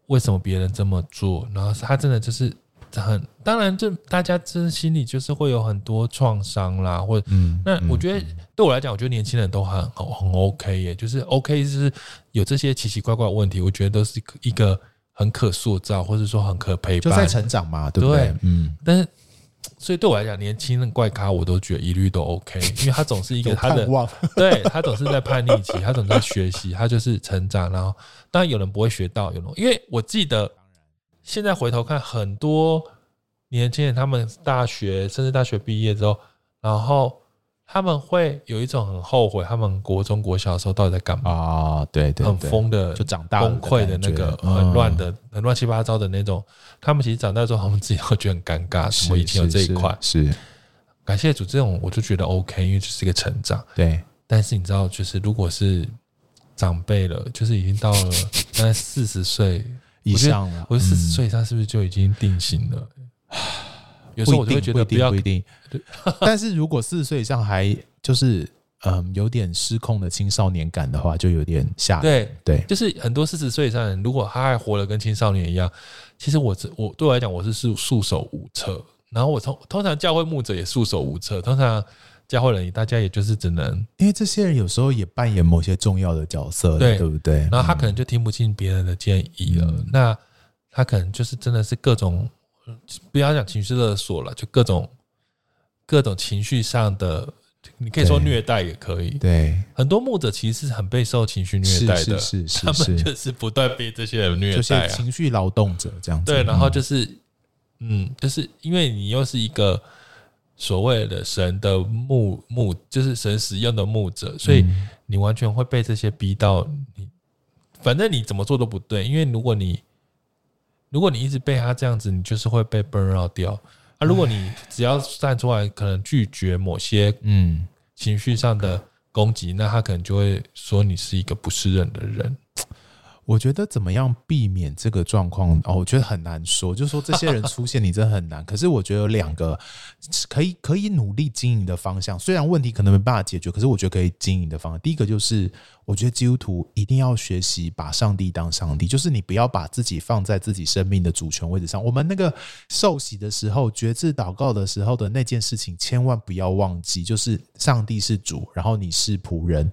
为什么别人这么做，然后他真的就是。很当然，这大家真心里就是会有很多创伤啦，或者嗯，那我觉得对我来讲，我觉得年轻人都很很很 OK 耶，就是 OK，就是有这些奇奇怪怪的问题，我觉得都是一个很可塑造，或者说很可陪伴，就在成长嘛，对不对？对嗯，但是所以对我来讲，年轻人怪咖我都觉得一律都 OK，因为他总是一个他的，对他总是在叛逆期，他总在学习，他就是成长，然后当然有人不会学到，有人因为我记得。现在回头看，很多年轻人，他们大学甚至大学毕业之后，然后他们会有一种很后悔，他们国中国小的时候到底在干嘛啊？对对，很疯的，就长大崩溃的那个，很乱的、很乱七八糟的那种。他们其实长大之后，他们自己会觉得很尴尬，什么以前有这一块。是感谢主，这种我就觉得 OK，因为这是一个成长。对，但是你知道，就是如果是长辈了，就是已经到了 大概四十岁。以上了，我四十岁以上是不是就已经定型了？嗯、有时候我就会觉得不要不一定，但是如果四十岁以上还就是嗯有点失控的青少年感的话，就有点吓人。对对，就是很多四十岁以上的人，如果他还活得跟青少年一样，其实我我对我来讲我是束束手无策。然后我通通常教会牧者也束手无策，通常。教会人，大家也就是只能，因为这些人有时候也扮演某些重要的角色，对，对不对？然后他可能就听不进别人的建议了，嗯、那他可能就是真的是各种，不要讲情绪勒索了，就各种各种情绪上的，你可以说虐待也可以。对，对很多牧者其实是很备受情绪虐待的，是是是，是，他们就是不断被这些人虐待、啊，就是情绪劳动者这样子。对，然后就是，嗯，就是因为你又是一个。所谓的神的牧牧，就是神使用的牧者，所以你完全会被这些逼到你，反正你怎么做都不对，因为如果你如果你一直被他这样子，你就是会被 burn out 掉。啊，如果你只要站出来，可能拒绝某些嗯情绪上的攻击，那他可能就会说你是一个不适任的人。我觉得怎么样避免这个状况哦？我觉得很难说，就是说这些人出现，你真的很难。可是我觉得有两个可以可以努力经营的方向，虽然问题可能没办法解决，可是我觉得可以经营的方向。第一个就是，我觉得基督徒一定要学习把上帝当上帝，就是你不要把自己放在自己生命的主权位置上。我们那个受洗的时候，决志祷告的时候的那件事情，千万不要忘记，就是上帝是主，然后你是仆人。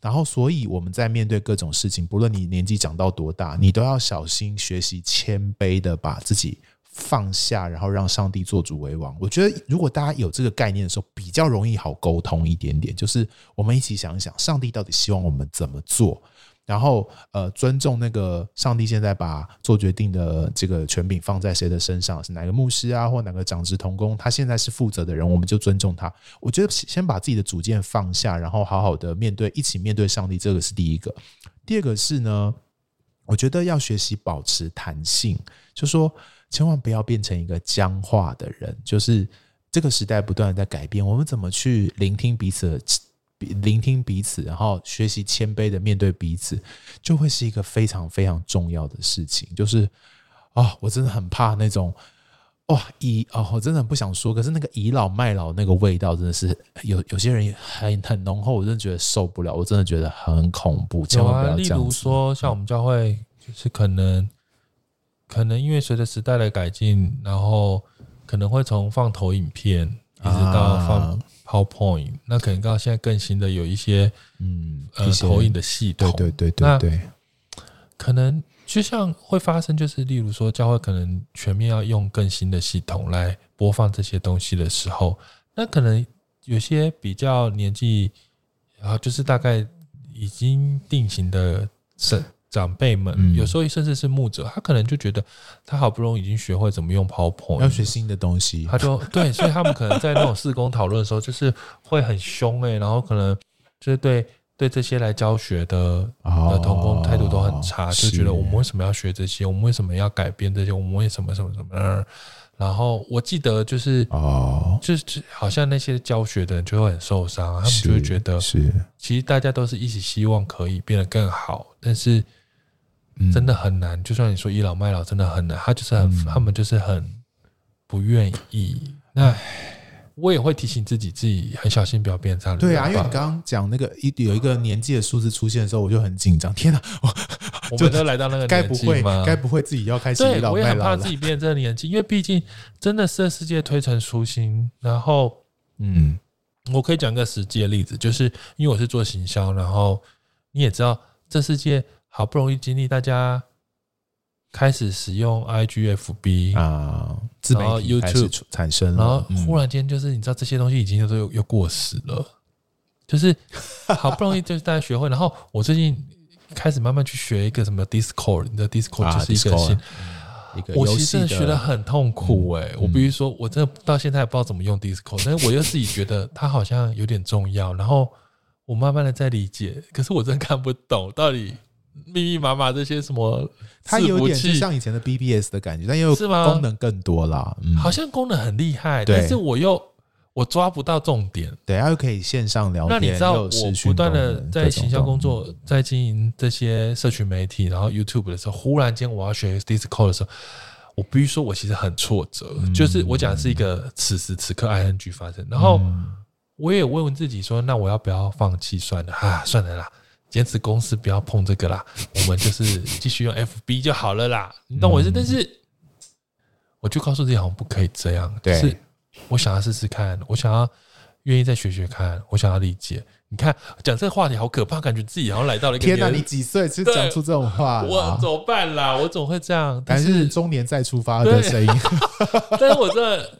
然后，所以我们在面对各种事情，不论你年纪长到多大，你都要小心学习谦卑的把自己放下，然后让上帝做主为王。我觉得，如果大家有这个概念的时候，比较容易好沟通一点点。就是我们一起想一想，上帝到底希望我们怎么做？然后，呃，尊重那个上帝现在把做决定的这个权柄放在谁的身上，是哪个牧师啊，或哪个长职同工，他现在是负责的人，我们就尊重他。我觉得先把自己的主见放下，然后好好的面对，一起面对上帝，这个是第一个。第二个是呢，我觉得要学习保持弹性，就说千万不要变成一个僵化的人。就是这个时代不断的在改变，我们怎么去聆听彼此的？聆听彼此，然后学习谦卑的面对彼此，就会是一个非常非常重要的事情。就是啊、哦，我真的很怕那种哇倚哦，我真的很不想说，可是那个倚老卖老那个味道，真的是有有些人也很很浓厚，我真的觉得受不了，我真的觉得很恐怖。千万不要这样子。例如说，像我们教会，就是可能可能因为随着时代的改进，然后可能会从放投影片一直到放。啊 PowerPoint，那可能到现在更新的有一些，嗯，呃，投影的系统，对对对对对，可能就像会发生，就是例如说，教会可能全面要用更新的系统来播放这些东西的时候，那可能有些比较年纪，然后就是大概已经定型的是。长辈们有时候甚至是牧者，他可能就觉得他好不容易已经学会怎么用 PowerPoint，要学新的东西，他就对，所以他们可能在那种事工讨论的时候，就是会很凶哎，然后可能就是对对这些来教学的的童工态度都很差，就觉得我们为什么要学这些，我们为什么要改变这些，我们为什么什么什么，然后我记得就是哦，就是好像那些教学的人就会很受伤，他们就会觉得是，其实大家都是一起希望可以变得更好，但是。真的很难，就算你说倚老卖老，真的很难。他就是很，嗯、他们就是很不愿意。那我也会提醒自己，自己很小心，不要变这样。对啊，因为你刚刚讲那个一有一个年纪的数字出现的时候，我就很紧张。天哪，我 我们都来到那个年纪吗？该不会自己要开始倚老卖老了？我也很怕自己变这个年纪，因为毕竟真的是这世界推陈出新。然后，嗯，我可以讲个实际的例子，就是因为我是做行销，然后你也知道这世界。好不容易经历大家开始使用 IGFB 啊，然后 YouTube 产生，然后忽然间就是你知道这些东西已经都又又过时了，就是好不容易就是大家学会，然后我最近开始慢慢去学一个什么 Discord，你知道 Discord 就是一个新一个，我其实真的学得很痛苦哎，我比如说我真的到现在也不知道怎么用 Discord，但是我又自己觉得它好像有点重要，然后我慢慢的在理解，可是我真的看不懂到底。密密麻麻这些什么，它有点就像以前的 BBS 的感觉，但又是吗功能更多啦。嗯、好像功能很厉害，但是我又我抓不到重点。对，它又可以线上聊天。那你知道我不断的在行销工作，在经营这些社群媒体，然后 YouTube 的时候，忽然间我要学 Discord 的时候，我必须说，我其实很挫折。嗯、就是我讲的是一个此时此刻 ING 发生，然后我也问问自己说，那我要不要放弃算了啊？算了啦。坚持公司不要碰这个啦，我们就是继续用 FB 就好了啦，你懂我意思？但是我就告诉自己，好像不可以这样。对，是我想要试试看，我想要愿意再学学看，我想要理解。你看讲这个话题好可怕，感觉自己好像来到了一个天哪！你几岁是讲出这种话？我怎么办啦？我总会这样，但是中年再出发的声音。但是我这。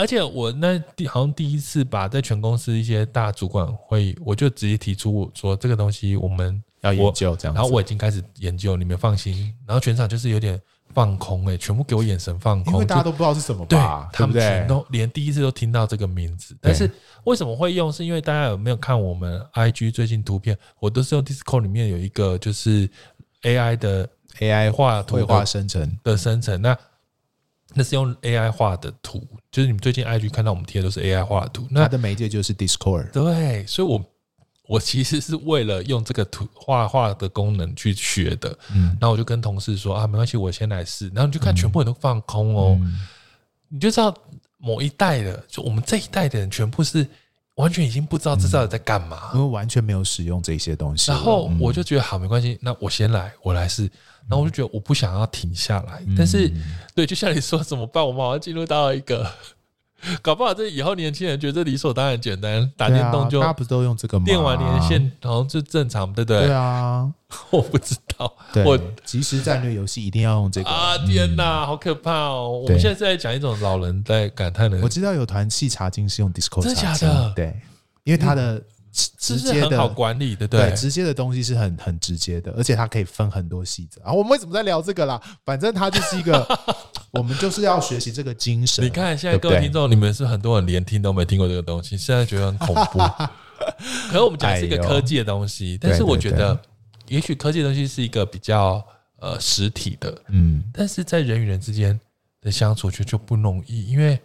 而且我那第好像第一次把在全公司一些大主管会议，我就直接提出我说这个东西我们要研究这样，然后我已经开始研究，你们放心。然后全场就是有点放空哎、欸，全部给我眼神放空，因为大家都不知道是什么吧，对，他们全都连第一次都听到这个名字。但是为什么会用？是因为大家有没有看我们 IG 最近图片？我都是用 Discord 里面有一个就是 AI 的 AI 画图画生成的生成那。那是用 AI 画的图，就是你们最近 IG 看到我们贴的都是 AI 画的图。那它的媒介就是 Discord。对，所以我我其实是为了用这个图画画的功能去学的。嗯，然后我就跟同事说啊，没关系，我先来试。然后你就看全部人都放空哦，嗯、你就知道某一代的，就我们这一代的人，全部是完全已经不知道这到底在干嘛，因为完全没有使用这些东西。然后我就觉得好，没关系，那我先来，我来试。然后我就觉得我不想要停下来，但是对，就像你说怎么办？我们好像进入到了一个，搞不好这以后年轻人觉得这理所当然简单，打电动就大家不都用这个吗？电玩连线好像就正常，对不对？对啊，我不知道，我即时战略游戏一定要用这个啊！天哪，好可怕哦！我们现在是在讲一种老人在感叹的。我知道有团气茶经是用 Discord，真的假的？对，因为它的。直接的好管理的，对，直接的东西是很很直接的，而且它可以分很多细则啊。我们为什么在聊这个啦？反正它就是一个，我们就是要学习这个精神。你看现在各位听众，你们是很多人连听都没听过这个东西，现在觉得很恐怖。可是我们讲的是一个科技的东西，但是我觉得，也许科技的东西是一个比较呃实体的，嗯，但是在人与人之间，的相处，就就不容易，因为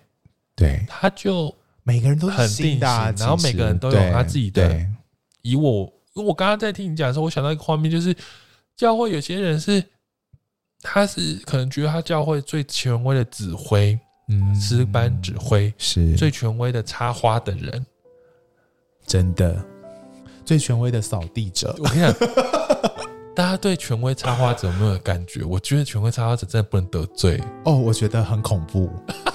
对，它就每个人都是很定型，啊然后每个人都有他自己的。以我，因为我刚刚在听你讲的时候，我想到一个画面，就是教会有些人是，他是可能觉得他教会最权威的指挥，嗯诗班指挥是最权威的插花的人。真的最权威的扫地者。我跟你讲，大家对权威插花者有没有感觉？我觉得权威插花者真的不能得罪，哦，我觉得很恐怖，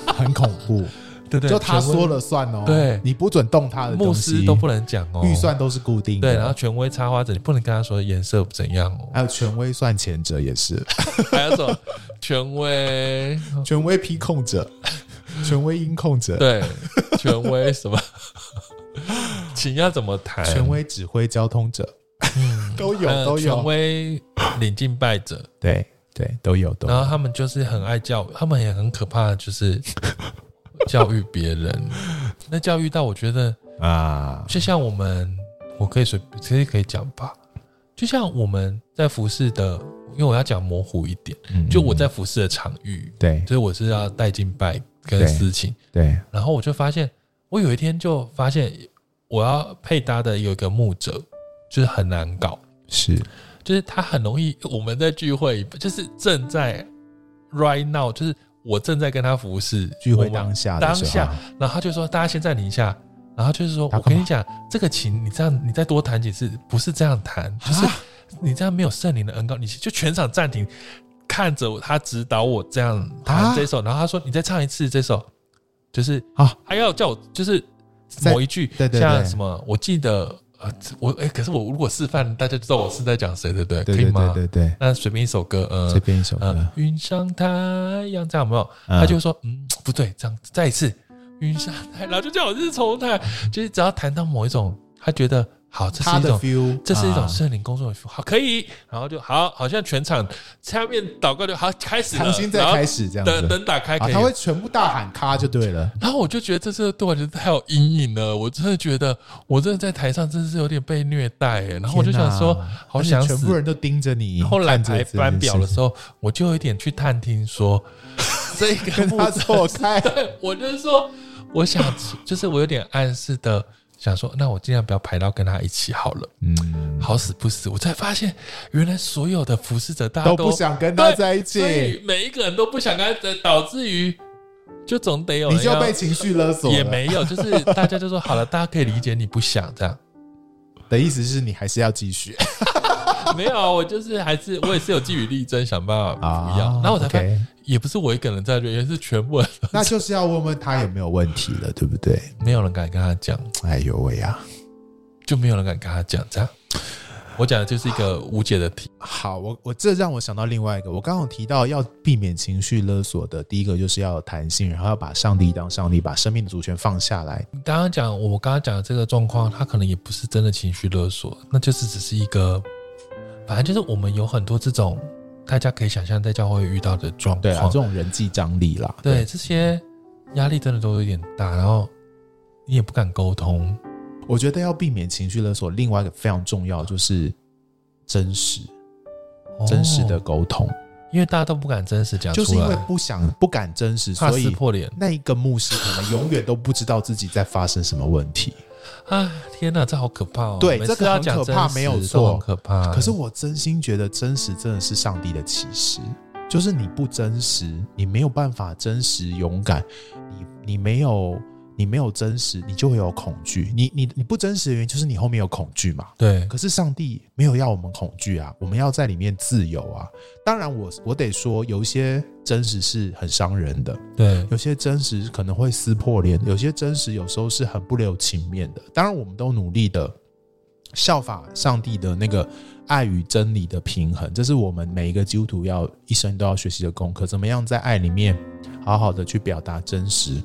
很恐怖。对不对？就他说了算哦，对你不准动他的牧师都不能讲哦，预算都是固定的。对，然后权威插花者你不能跟他说颜色怎样哦，还有权威算钱者也是，还有什么权威？权威批控者，权威音控者，对，权威什么？请要怎么谈？权威指挥交通者，嗯都有呃都有权威领进拜者，对对都有都有。然后他们就是很爱教，他们也很可怕的，就是教育别人。那教育到我觉得，啊，就像我们，我可以随其实可以讲吧，就像我们在服饰的，因为我要讲模糊一点，嗯就我在服饰的场域，对。所以我是要带进拜跟私情，对。然后我就发现，我有一天就发现，我要配搭的有一个牧者，就是很难搞，是。就是他很容易，我们在聚会，就是正在 right now，就是我正在跟他服侍聚会当下的时候。当下，然后他就说大家先暂停一下，然后就是说我跟你讲，这个琴你这样你再多弹几次，不是这样弹，就是啊你这样没有圣灵的恩膏，你就全场暂停，看着他指导我这样啊？弹这首，然后他说你再唱一次这首，就是啊？还要叫我就是某一句，像什么，我记得呃，我哎、可是我如果示范，大家知道我是在讲谁，对不对？可以吗？对对对，那随便一首歌，呃，随便一首呃歌，，云上太阳，这样有没有？嗯他就说，嗯，不对，这样再一次，云上太，然后就叫我日重太，就是只要谈到某一种，他觉得好，这是一种。这是一种啊圣灵工作的 feel，好，可以，然后就好，好像全场下面祷告就好开始了，重新再开始这样子然后灯灯打开啊，可以他会全部大喊咔就对了。然后我就觉得这次对我觉得太有阴影了，我真的觉得我真的在台上真的是有点被虐待哎，然后我就想说好想全部。人都盯着你。后来排班表的时候，我就有一点去探听说 这个跟他错开，对，我就是说，我想就是我有点暗示的想说，那我尽量不要排到跟他一起好了。嗯，好死不死，我才发现原来所有的服侍者大家都不想跟他在一起，每一个人都不想跟他，导致于就总得有人你就要被情绪勒索。也没有，就是大家就说好了，大家可以理解你不想这样。的意思是你还是要继续 没有啊，我就是还是我也是有据理力争，想办法啊不要。然后我才发现 OK，也不是我一个人在这，也是全部人那就是要问问他有没有问题了，对不对？没有人敢跟他讲，哎呦喂呀！就没有人敢跟他讲这样。我讲的就是一个无解的题。好，我我这让我想到另外一个，我刚刚有提到要避免情绪勒索的，第一个就是要有弹性，然后要把上帝当上帝，把生命的主权放下来。你刚刚讲，我刚刚讲的这个状况，他可能也不是真的情绪勒索，那就是只是一个，反正就是我们有很多这种大家可以想象在教会遇到的状况。对啊，这种人际张力啦，对这些压力真的都有点大，然后你也不敢沟通。我觉得要避免情绪勒索，另外一个非常重要就是真实、真实的哦沟通，因为大家都不敢真实讲出来，就是因为不想、不敢真实，怕所以撕破脸。那一个牧师可能永远都不知道自己在发生什么问题。啊，天哪，这好可怕哦！对这个很可怕没有错很可怕。可是我真心觉得真实真的是上帝的启示，就是你不真实，你没有办法真实勇敢，你你没有你没有真实，你就会有恐惧。你你你不真实的原因就是你后面有恐惧嘛。对，可是上帝没有要我们恐惧啊，我们要在里面自由啊。当然我，我我得说，有一些真实是很伤人的，对，有些真实可能会撕破脸，有些真实有时候是很不留情面的。当然，我们都努力的效法上帝的那个爱与真理的平衡，这是我们每一个基督徒要一生都要学习的功课。怎么样在爱里面好好的去表达真实？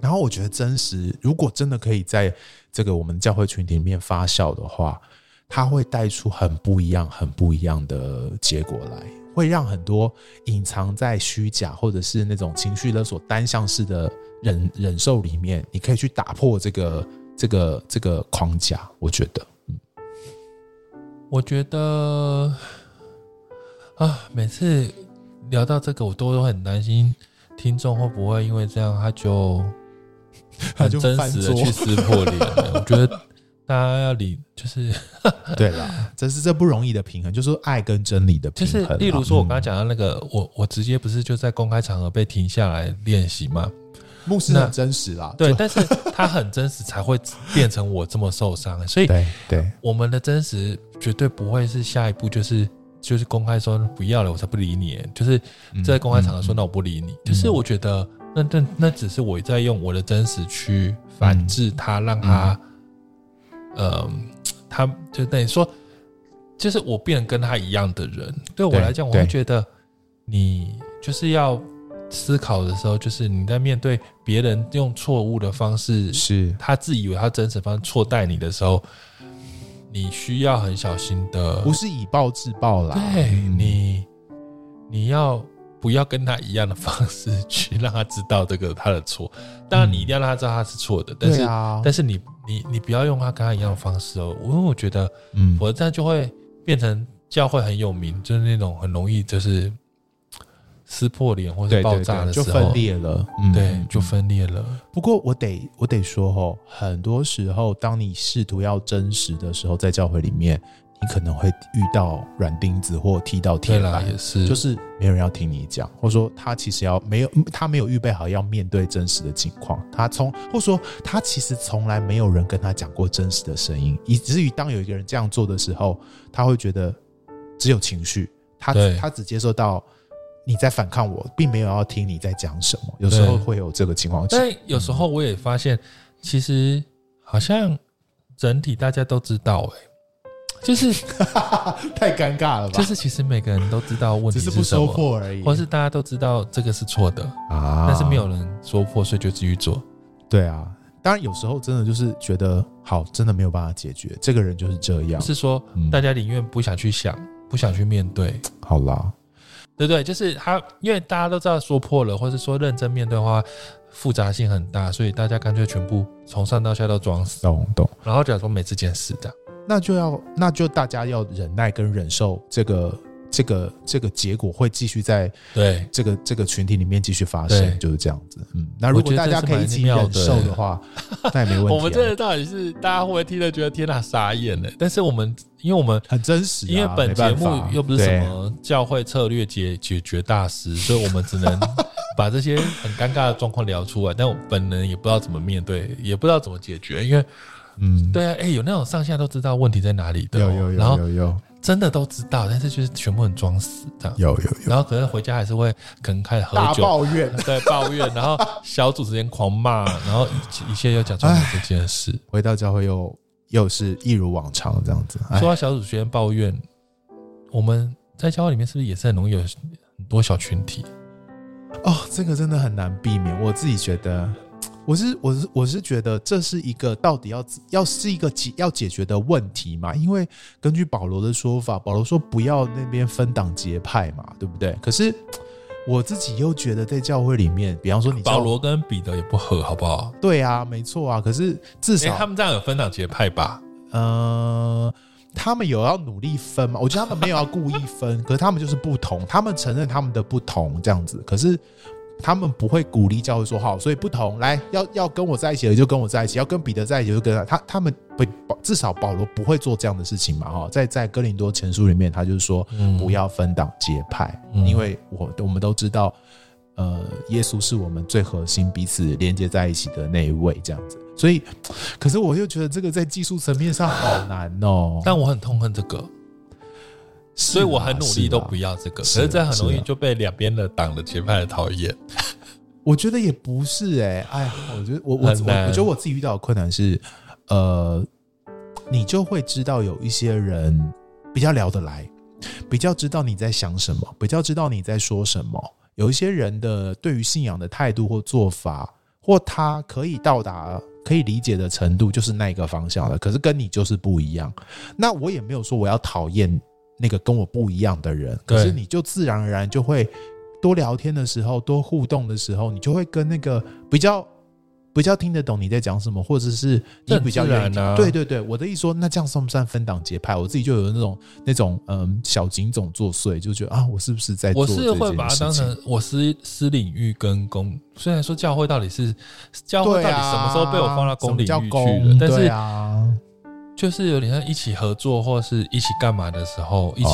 然后我觉得真实，如果真的可以在这个我们教会群体里面发酵的话，它会带出很不一样、很不一样的结果来，会让很多隐藏在虚假或者是那种情绪勒索、单向式的忍忍受里面，你可以去打破这个、这个、这个框架。我觉得，嗯我觉得啊，每次聊到这个，我都都很担心听众会不会因为这样他就 他就很真实的去撕破脸？我觉得大家要理，就是 对啦，这是这不容易的平衡，就是爱跟真理的平衡。就是例如说，我刚刚讲到那个，嗯、我我直接不是就在公开场合被停下来练习吗？牧师很真实啦，对，但是他很真实才会变成我这么受伤，所以对对，我们的真实绝对不会是下一步就是就是公开说不要了，我才不理你，就是在公开场合说那我不理你，就是我觉得那那那只是我在用我的真实去反制他，让他，呃，他就等于说，就是我变成跟他一样的人，对我来讲，我会觉得你就是要。思考的时候，就是你在面对别人用错误的方式，是他自以为他真实方式错待你的时候，你需要很小心的，不是以暴制暴啦。对你，你要不要跟他一样的方式去让他知道这个他的错？当然，你一定要让他知道他是错的，但是，但是你你你不要用他跟他一样的方式哦，因为我觉得，嗯，我这样就会变成教会很有名，就是那种很容易就是。撕破脸或者爆炸的时候，就分裂了。嗯，对，就分裂了。不过我得我得说哦，很多时候，当你试图要真实的时候，在教会里面，你可能会遇到软钉子或踢到铁板，也是，就是没有人要听你讲，或者说他其实要没有他没有预备好要面对真实的情况，他从或者说他其实从来没有人跟他讲过真实的声音，以至于当有一个人这样做的时候，他会觉得只有情绪，他他只接受到。你在反抗我，并没有要听你在讲什么。有时候会有这个情况，但有时候我也发现，其实好像整体大家都知道，哎，就是 太尴尬了吧？就是其实每个人都知道问题是什么，只是不说破而已，或是大家都知道这个是错的啊，但是没有人说破，所以就继续做。对啊，当然有时候真的就是觉得好，真的没有办法解决，这个人就是这样。是说大家宁愿不想去想，不想去面对。好啦。对不对，就是他，因为大家都知道说破了，或是说认真面对的话，复杂性很大，所以大家干脆全部从上到下都装死，懂懂。然后假装没这件事的，那就要，那就大家要忍耐跟忍受这个。这个这个结果会继续在对这个这个群体里面继续发生，就是这样子。嗯，那如果大家可以一起忍受的话，那也没问题。我们这个到底是大家会不会听了觉得天哪傻眼呢？但是我们因为我们很真实，因为本节目又不是什么教会策略解解决大师，所以我们只能 把这些很尴尬的状况聊出来。但我本人也不知道怎么面对，也不知道怎么解决，因为嗯，对啊，哎，有那种上下都知道问题在哪里的，有有有有有。真的都知道，但是就是全部很装死这样。有有有，然后可能回家还是会可能开始喝酒，抱怨，对抱怨，然后小组之间狂骂，然后一切又讲出来这件事。回到教会又又是一如往常这样子。说到小组之间抱怨，我们在教会里面是不是也是很容易有很多小群体？哦，这个真的很难避免。我自己觉得。我是我是我是觉得这是一个到底要要是一个解要解决的问题嘛？因为根据保罗的说法，保罗说不要那边分党结派嘛，对不对？可是我自己又觉得在教会里面，比方说你保罗跟彼得也不合，好不好？对啊，没错啊。可是至少、欸、他们这样有分党结派吧？呃，他们有要努力分嘛？我觉得他们没有要故意分，可是他们就是不同，他们承认他们的不同这样子。可是。他们不会鼓励教会说好，所以不同来要要跟我在一起的就跟我在一起，要跟彼得在一起就跟他。他他们不保至少保罗不会做这样的事情嘛哈，在在哥林多前书里面，他就是说不要分党结派，嗯、因为我我们都知道，呃，耶稣是我们最核心彼此连接在一起的那一位这样子。所以，可是我又觉得这个在技术层面上好难哦，但我很痛恨这个。所以我很努力都不要这个，可是这很容易就被两边的党的结派的讨厌。我觉得也不是哎、欸，哎，我觉得我我我我觉得我自己遇到的困难是，呃，你就会知道有一些人比较聊得来，比较知道你在想什么，比较知道你在说什么。有一些人的对于信仰的态度或做法，或他可以到达可以理解的程度，就是那个方向的。可是跟你就是不一样。那我也没有说我要讨厌。那个跟我不一样的人，可是你就自然而然就会多聊天的时候，多互动的时候，你就会跟那个比较比较听得懂你在讲什么，或者是你比较愿意听。啊、对对对，我的意思说，那这样算不算分党结派？我自己就有那种那种嗯小警总作祟，就觉得啊，我是不是在做？我是会把它当成我私私领域跟公。虽然说教会到底是教会到底什么时候被我放到公领域去了，但是啊。就是有点像一起合作或者是一起干嘛的时候，一起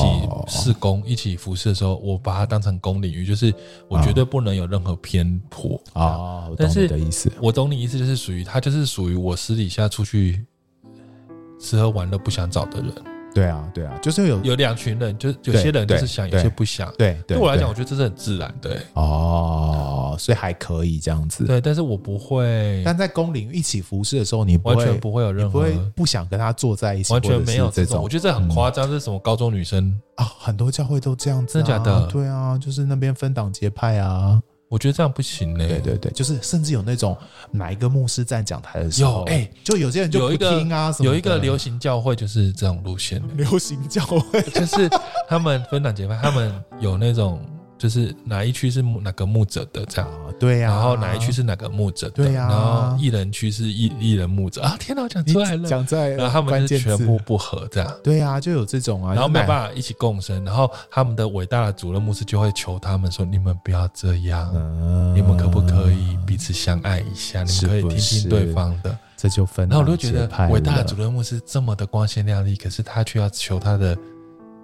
试工、哦、一起服侍的时候，我把它当成公领域，就是我绝对不能有任何偏颇啊。但是的意思，我懂你意思，就是属于他，就是属于我私底下出去吃喝玩乐不想找的人。对啊，对啊，就是有有两群人，就是有些人就是想，有些不想。对，对，对，对我来讲，我觉得这是很自然的。哦，所以还可以这样子。对，但是我不会。但在公领域一起服侍的时候，你完全不会有任何不会不想跟他坐在一起，完全没有这种。我觉得这很夸张，这是什么高中女生啊？很多教会都这样子，真的假的？对啊，就是那边分党结派啊。我觉得这样不行呢、欸。对对对，就是甚至有那种哪一个牧师站讲台的时候，哎、欸，就有些人就不听啊什么。有一个流行教会就是这种路线。流行教会 就是他们分党结派，他们有那种。就是哪一区是哪个牧者的这样，对呀，然后哪一区是哪个牧者的，对呀，然后艺人区是艺艺人牧者。啊，天哪，讲出来了，讲在，然后他们是全部不合这样，对呀，就有这种啊，然后没办法一起共生，然后他们的伟大的主任牧师就会求他们说：“你们不要这样，你们可不可以彼此相爱一下？你们可以听听对方的。”这就分，然后我就觉得伟大的主任牧师这么的光鲜亮丽，可是他却要求他的。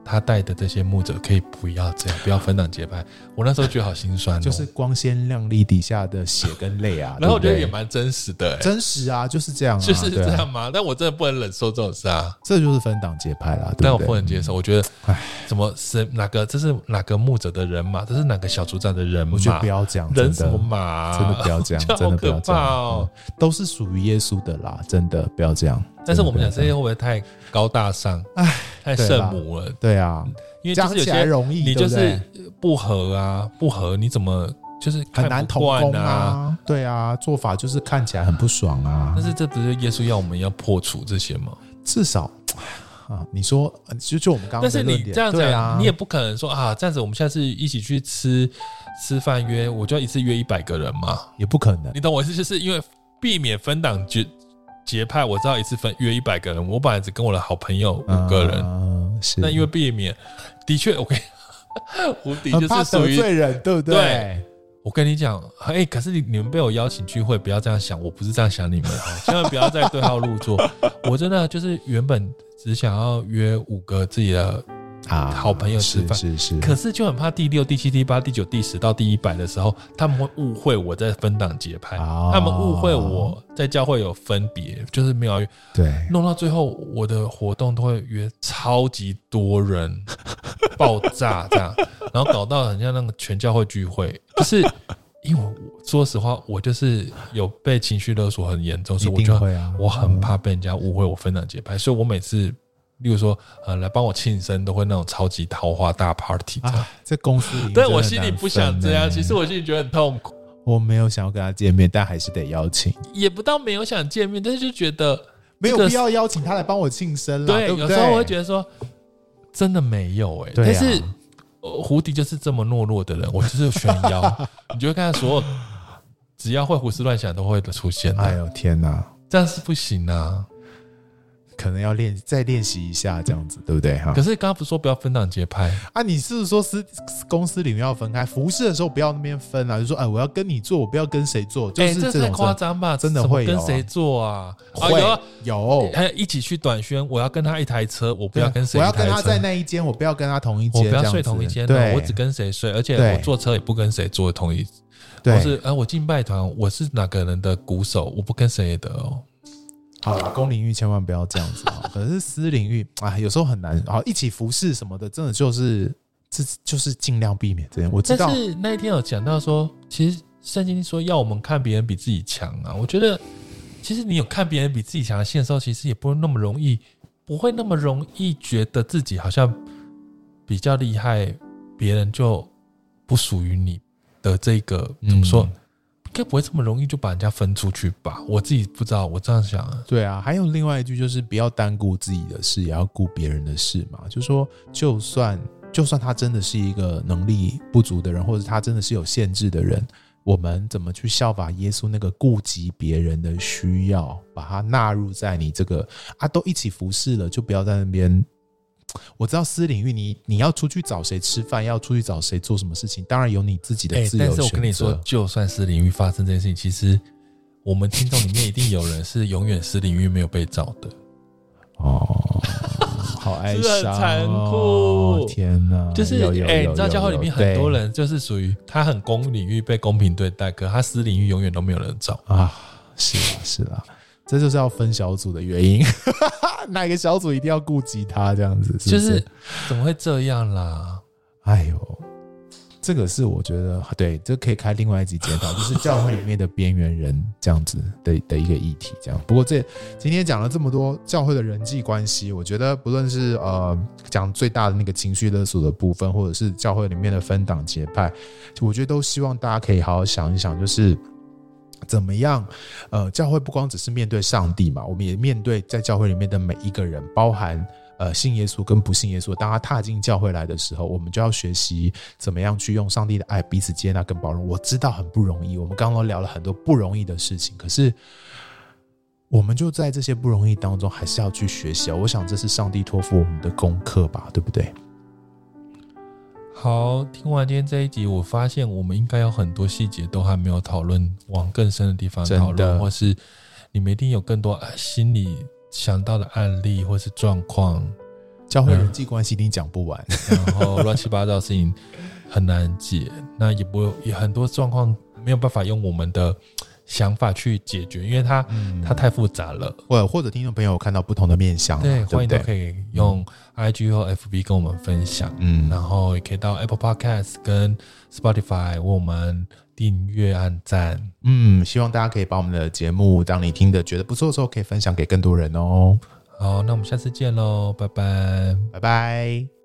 他带的这些牧者可以不要这样，不要分党结派。我那时候觉得好心酸，就是光鲜亮丽底下的血跟泪啊。然后我觉得也蛮真实的，真实啊，就是这样，就是这样吗？但我真的不能忍受这种事啊，这就是分党结派啦。但我不能接受，我觉得，哎，怎么是哪个？这是哪个牧者的人马？这是哪个小组长的人马？我觉得不要这样，人什么马？真的不要这样，真的不要这样。都是属于耶稣的啦，真的不要这样。但是我们讲这些会不会太高大上？哎，太圣母了。对啊，因为就是有些容易，你就是不合啊，不合，你怎么就是很难同工啊？对啊，做法就是看起来很不爽啊。但是这不是耶稣要我们要破除这些吗？至少啊，你说就就我们刚刚，但是你这样讲，你也不可能说啊，这样子我们下次一起去吃吃饭约，我就要一次约一百个人嘛？也不可能。你懂我意思，就是因为避免分党结。结派，我知道一次分约一百个人，我本来只跟我的好朋友五个人，嗯、是。那因为避免，的确，我跟胡迪就是属于罪人，对不对？对。我跟你讲，哎、欸，可是你你们被我邀请聚会，不要这样想，我不是这样想你们，千万不要再对号入座。我真的就是原本只想要约五个自己的。啊，好朋友吃饭。是是，是，可是就很怕第六、第七、第八、第九、第十到第一百的时候，他们会误会我在分档节拍，哦、他们误会我在教会有分别，就是没有弄到最后我的活动都会约超级多人，爆炸这样，然后搞到很像那个全教会聚会，就是因为我说实话，我就是有被情绪勒索很严重，所以我就我很怕被人家误会我分党结派，所以我每次。例如说，呃，来帮我庆生都会那种超级桃花大 party 这样。啊，在公司里，但我心里不想这样。其实我心里觉得很痛苦。我没有想要跟他见面，但还是得邀请。也不到没有想见面，但是就觉得没有必要邀请他来帮我庆生了。对，对，有时候我会觉得说，真的没有哎、欸。但是胡迪就是这么懦弱的人，我就是选邀，你就会看到所有只要会胡思乱想都会出现。哎呦天哪，这样是不行啊！可能要练再练习一下这样子，对不对哈？可是刚刚不是说不要分档节拍啊？你是不是说私公司里面要分开服饰的时候不要那边分啊？就说哎，我要跟你做，我不要跟谁做，就是这种太夸张吧？真的会跟谁做啊？会有有，还有一起去短宣，我要跟他一台车，我不要跟谁，我要跟他在那一间，我不要跟他同一间，我不要睡同一间，对，我只跟谁睡，而且我坐车也不跟谁坐同一，对，是哎，我敬拜团，我是哪个人的鼓手，我不跟谁的哦。好了，公领域千万不要这样子啊！可是私领域啊，有时候很难。好，一起服侍什么的，真的就是这就是尽量避免这样。我知道，但是那一天有讲到说，其实圣经说要我们看别人比自己强啊。我觉得，其实你有看别人比自己强的心的时候，其实也不会那么容易，不会那么容易觉得自己好像比较厉害，别人就不属于你的这个怎么说？该不会这么容易就把人家分出去吧？我自己不知道，我这样想。对啊，还有另外一句就是不要单顾自己的事，也要顾别人的事嘛。就是说，就算就算他真的是一个能力不足的人，或者他真的是有限制的人，我们怎么去效法耶稣那个顾及别人的需要，把它纳入在你这个啊，都一起服侍了，就不要在那边。我知道私领域你，你你要出去找谁吃饭，要出去找谁做什么事情，当然有你自己的自由选择。欸，但是我跟你说，就算私领域发生这件事情，其实我们听众里面一定有人是永远私领域没有被找的。哦。好哀 伤，残酷，哦！天哪，就是哎，你知道教会里面很多人就是属于他很公领域被公平对待，可他私领域永远都没有人找啊！是啊，是啊，这就是要分小组的原因，哪个小组一定要顾及他这样子是是，就是怎么会这样啦？哎呦！这个是我觉得对，这可以开另外一集检讨，就是教会里面的边缘人这样子的的一个议题。这样，不过这今天讲了这么多教会的人际关系，我觉得不论是呃讲最大的那个情绪勒索的部分，或者是教会里面的分党结派，我觉得都希望大家可以好好想一想，就是怎么样呃，教会不光只是面对上帝嘛，我们也面对在教会里面的每一个人，包含。呃，信耶稣跟不信耶稣，当他踏进教会来的时候，我们就要学习怎么样去用上帝的爱彼此接纳跟包容。我知道很不容易，我们刚刚聊了很多不容易的事情，可是我们就在这些不容易当中，还是要去学习。我想这是上帝托付我们的功课吧，对不对？好，听完今天这一集，我发现我们应该有很多细节都还没有讨论，往更深的地方讨论，或是你们一定有更多心里。想到的案例或是状况，教会人际关系一定讲不完，然后乱七八糟的事情很难解，那也不也很多状况没有办法用我们的想法去解决，因为它、嗯、它太复杂了。或或者听众朋友看到不同的面向，对，欢迎都可以用 IG 或 FB 跟我们分享，嗯，然后也可以到 Apple Podcast 跟 Spotify 为我们。订阅、按赞，嗯，希望大家可以把我们的节目，当你听的觉得不错的时候，可以分享给更多人哦。好，那我们下次见喽，拜拜，拜拜。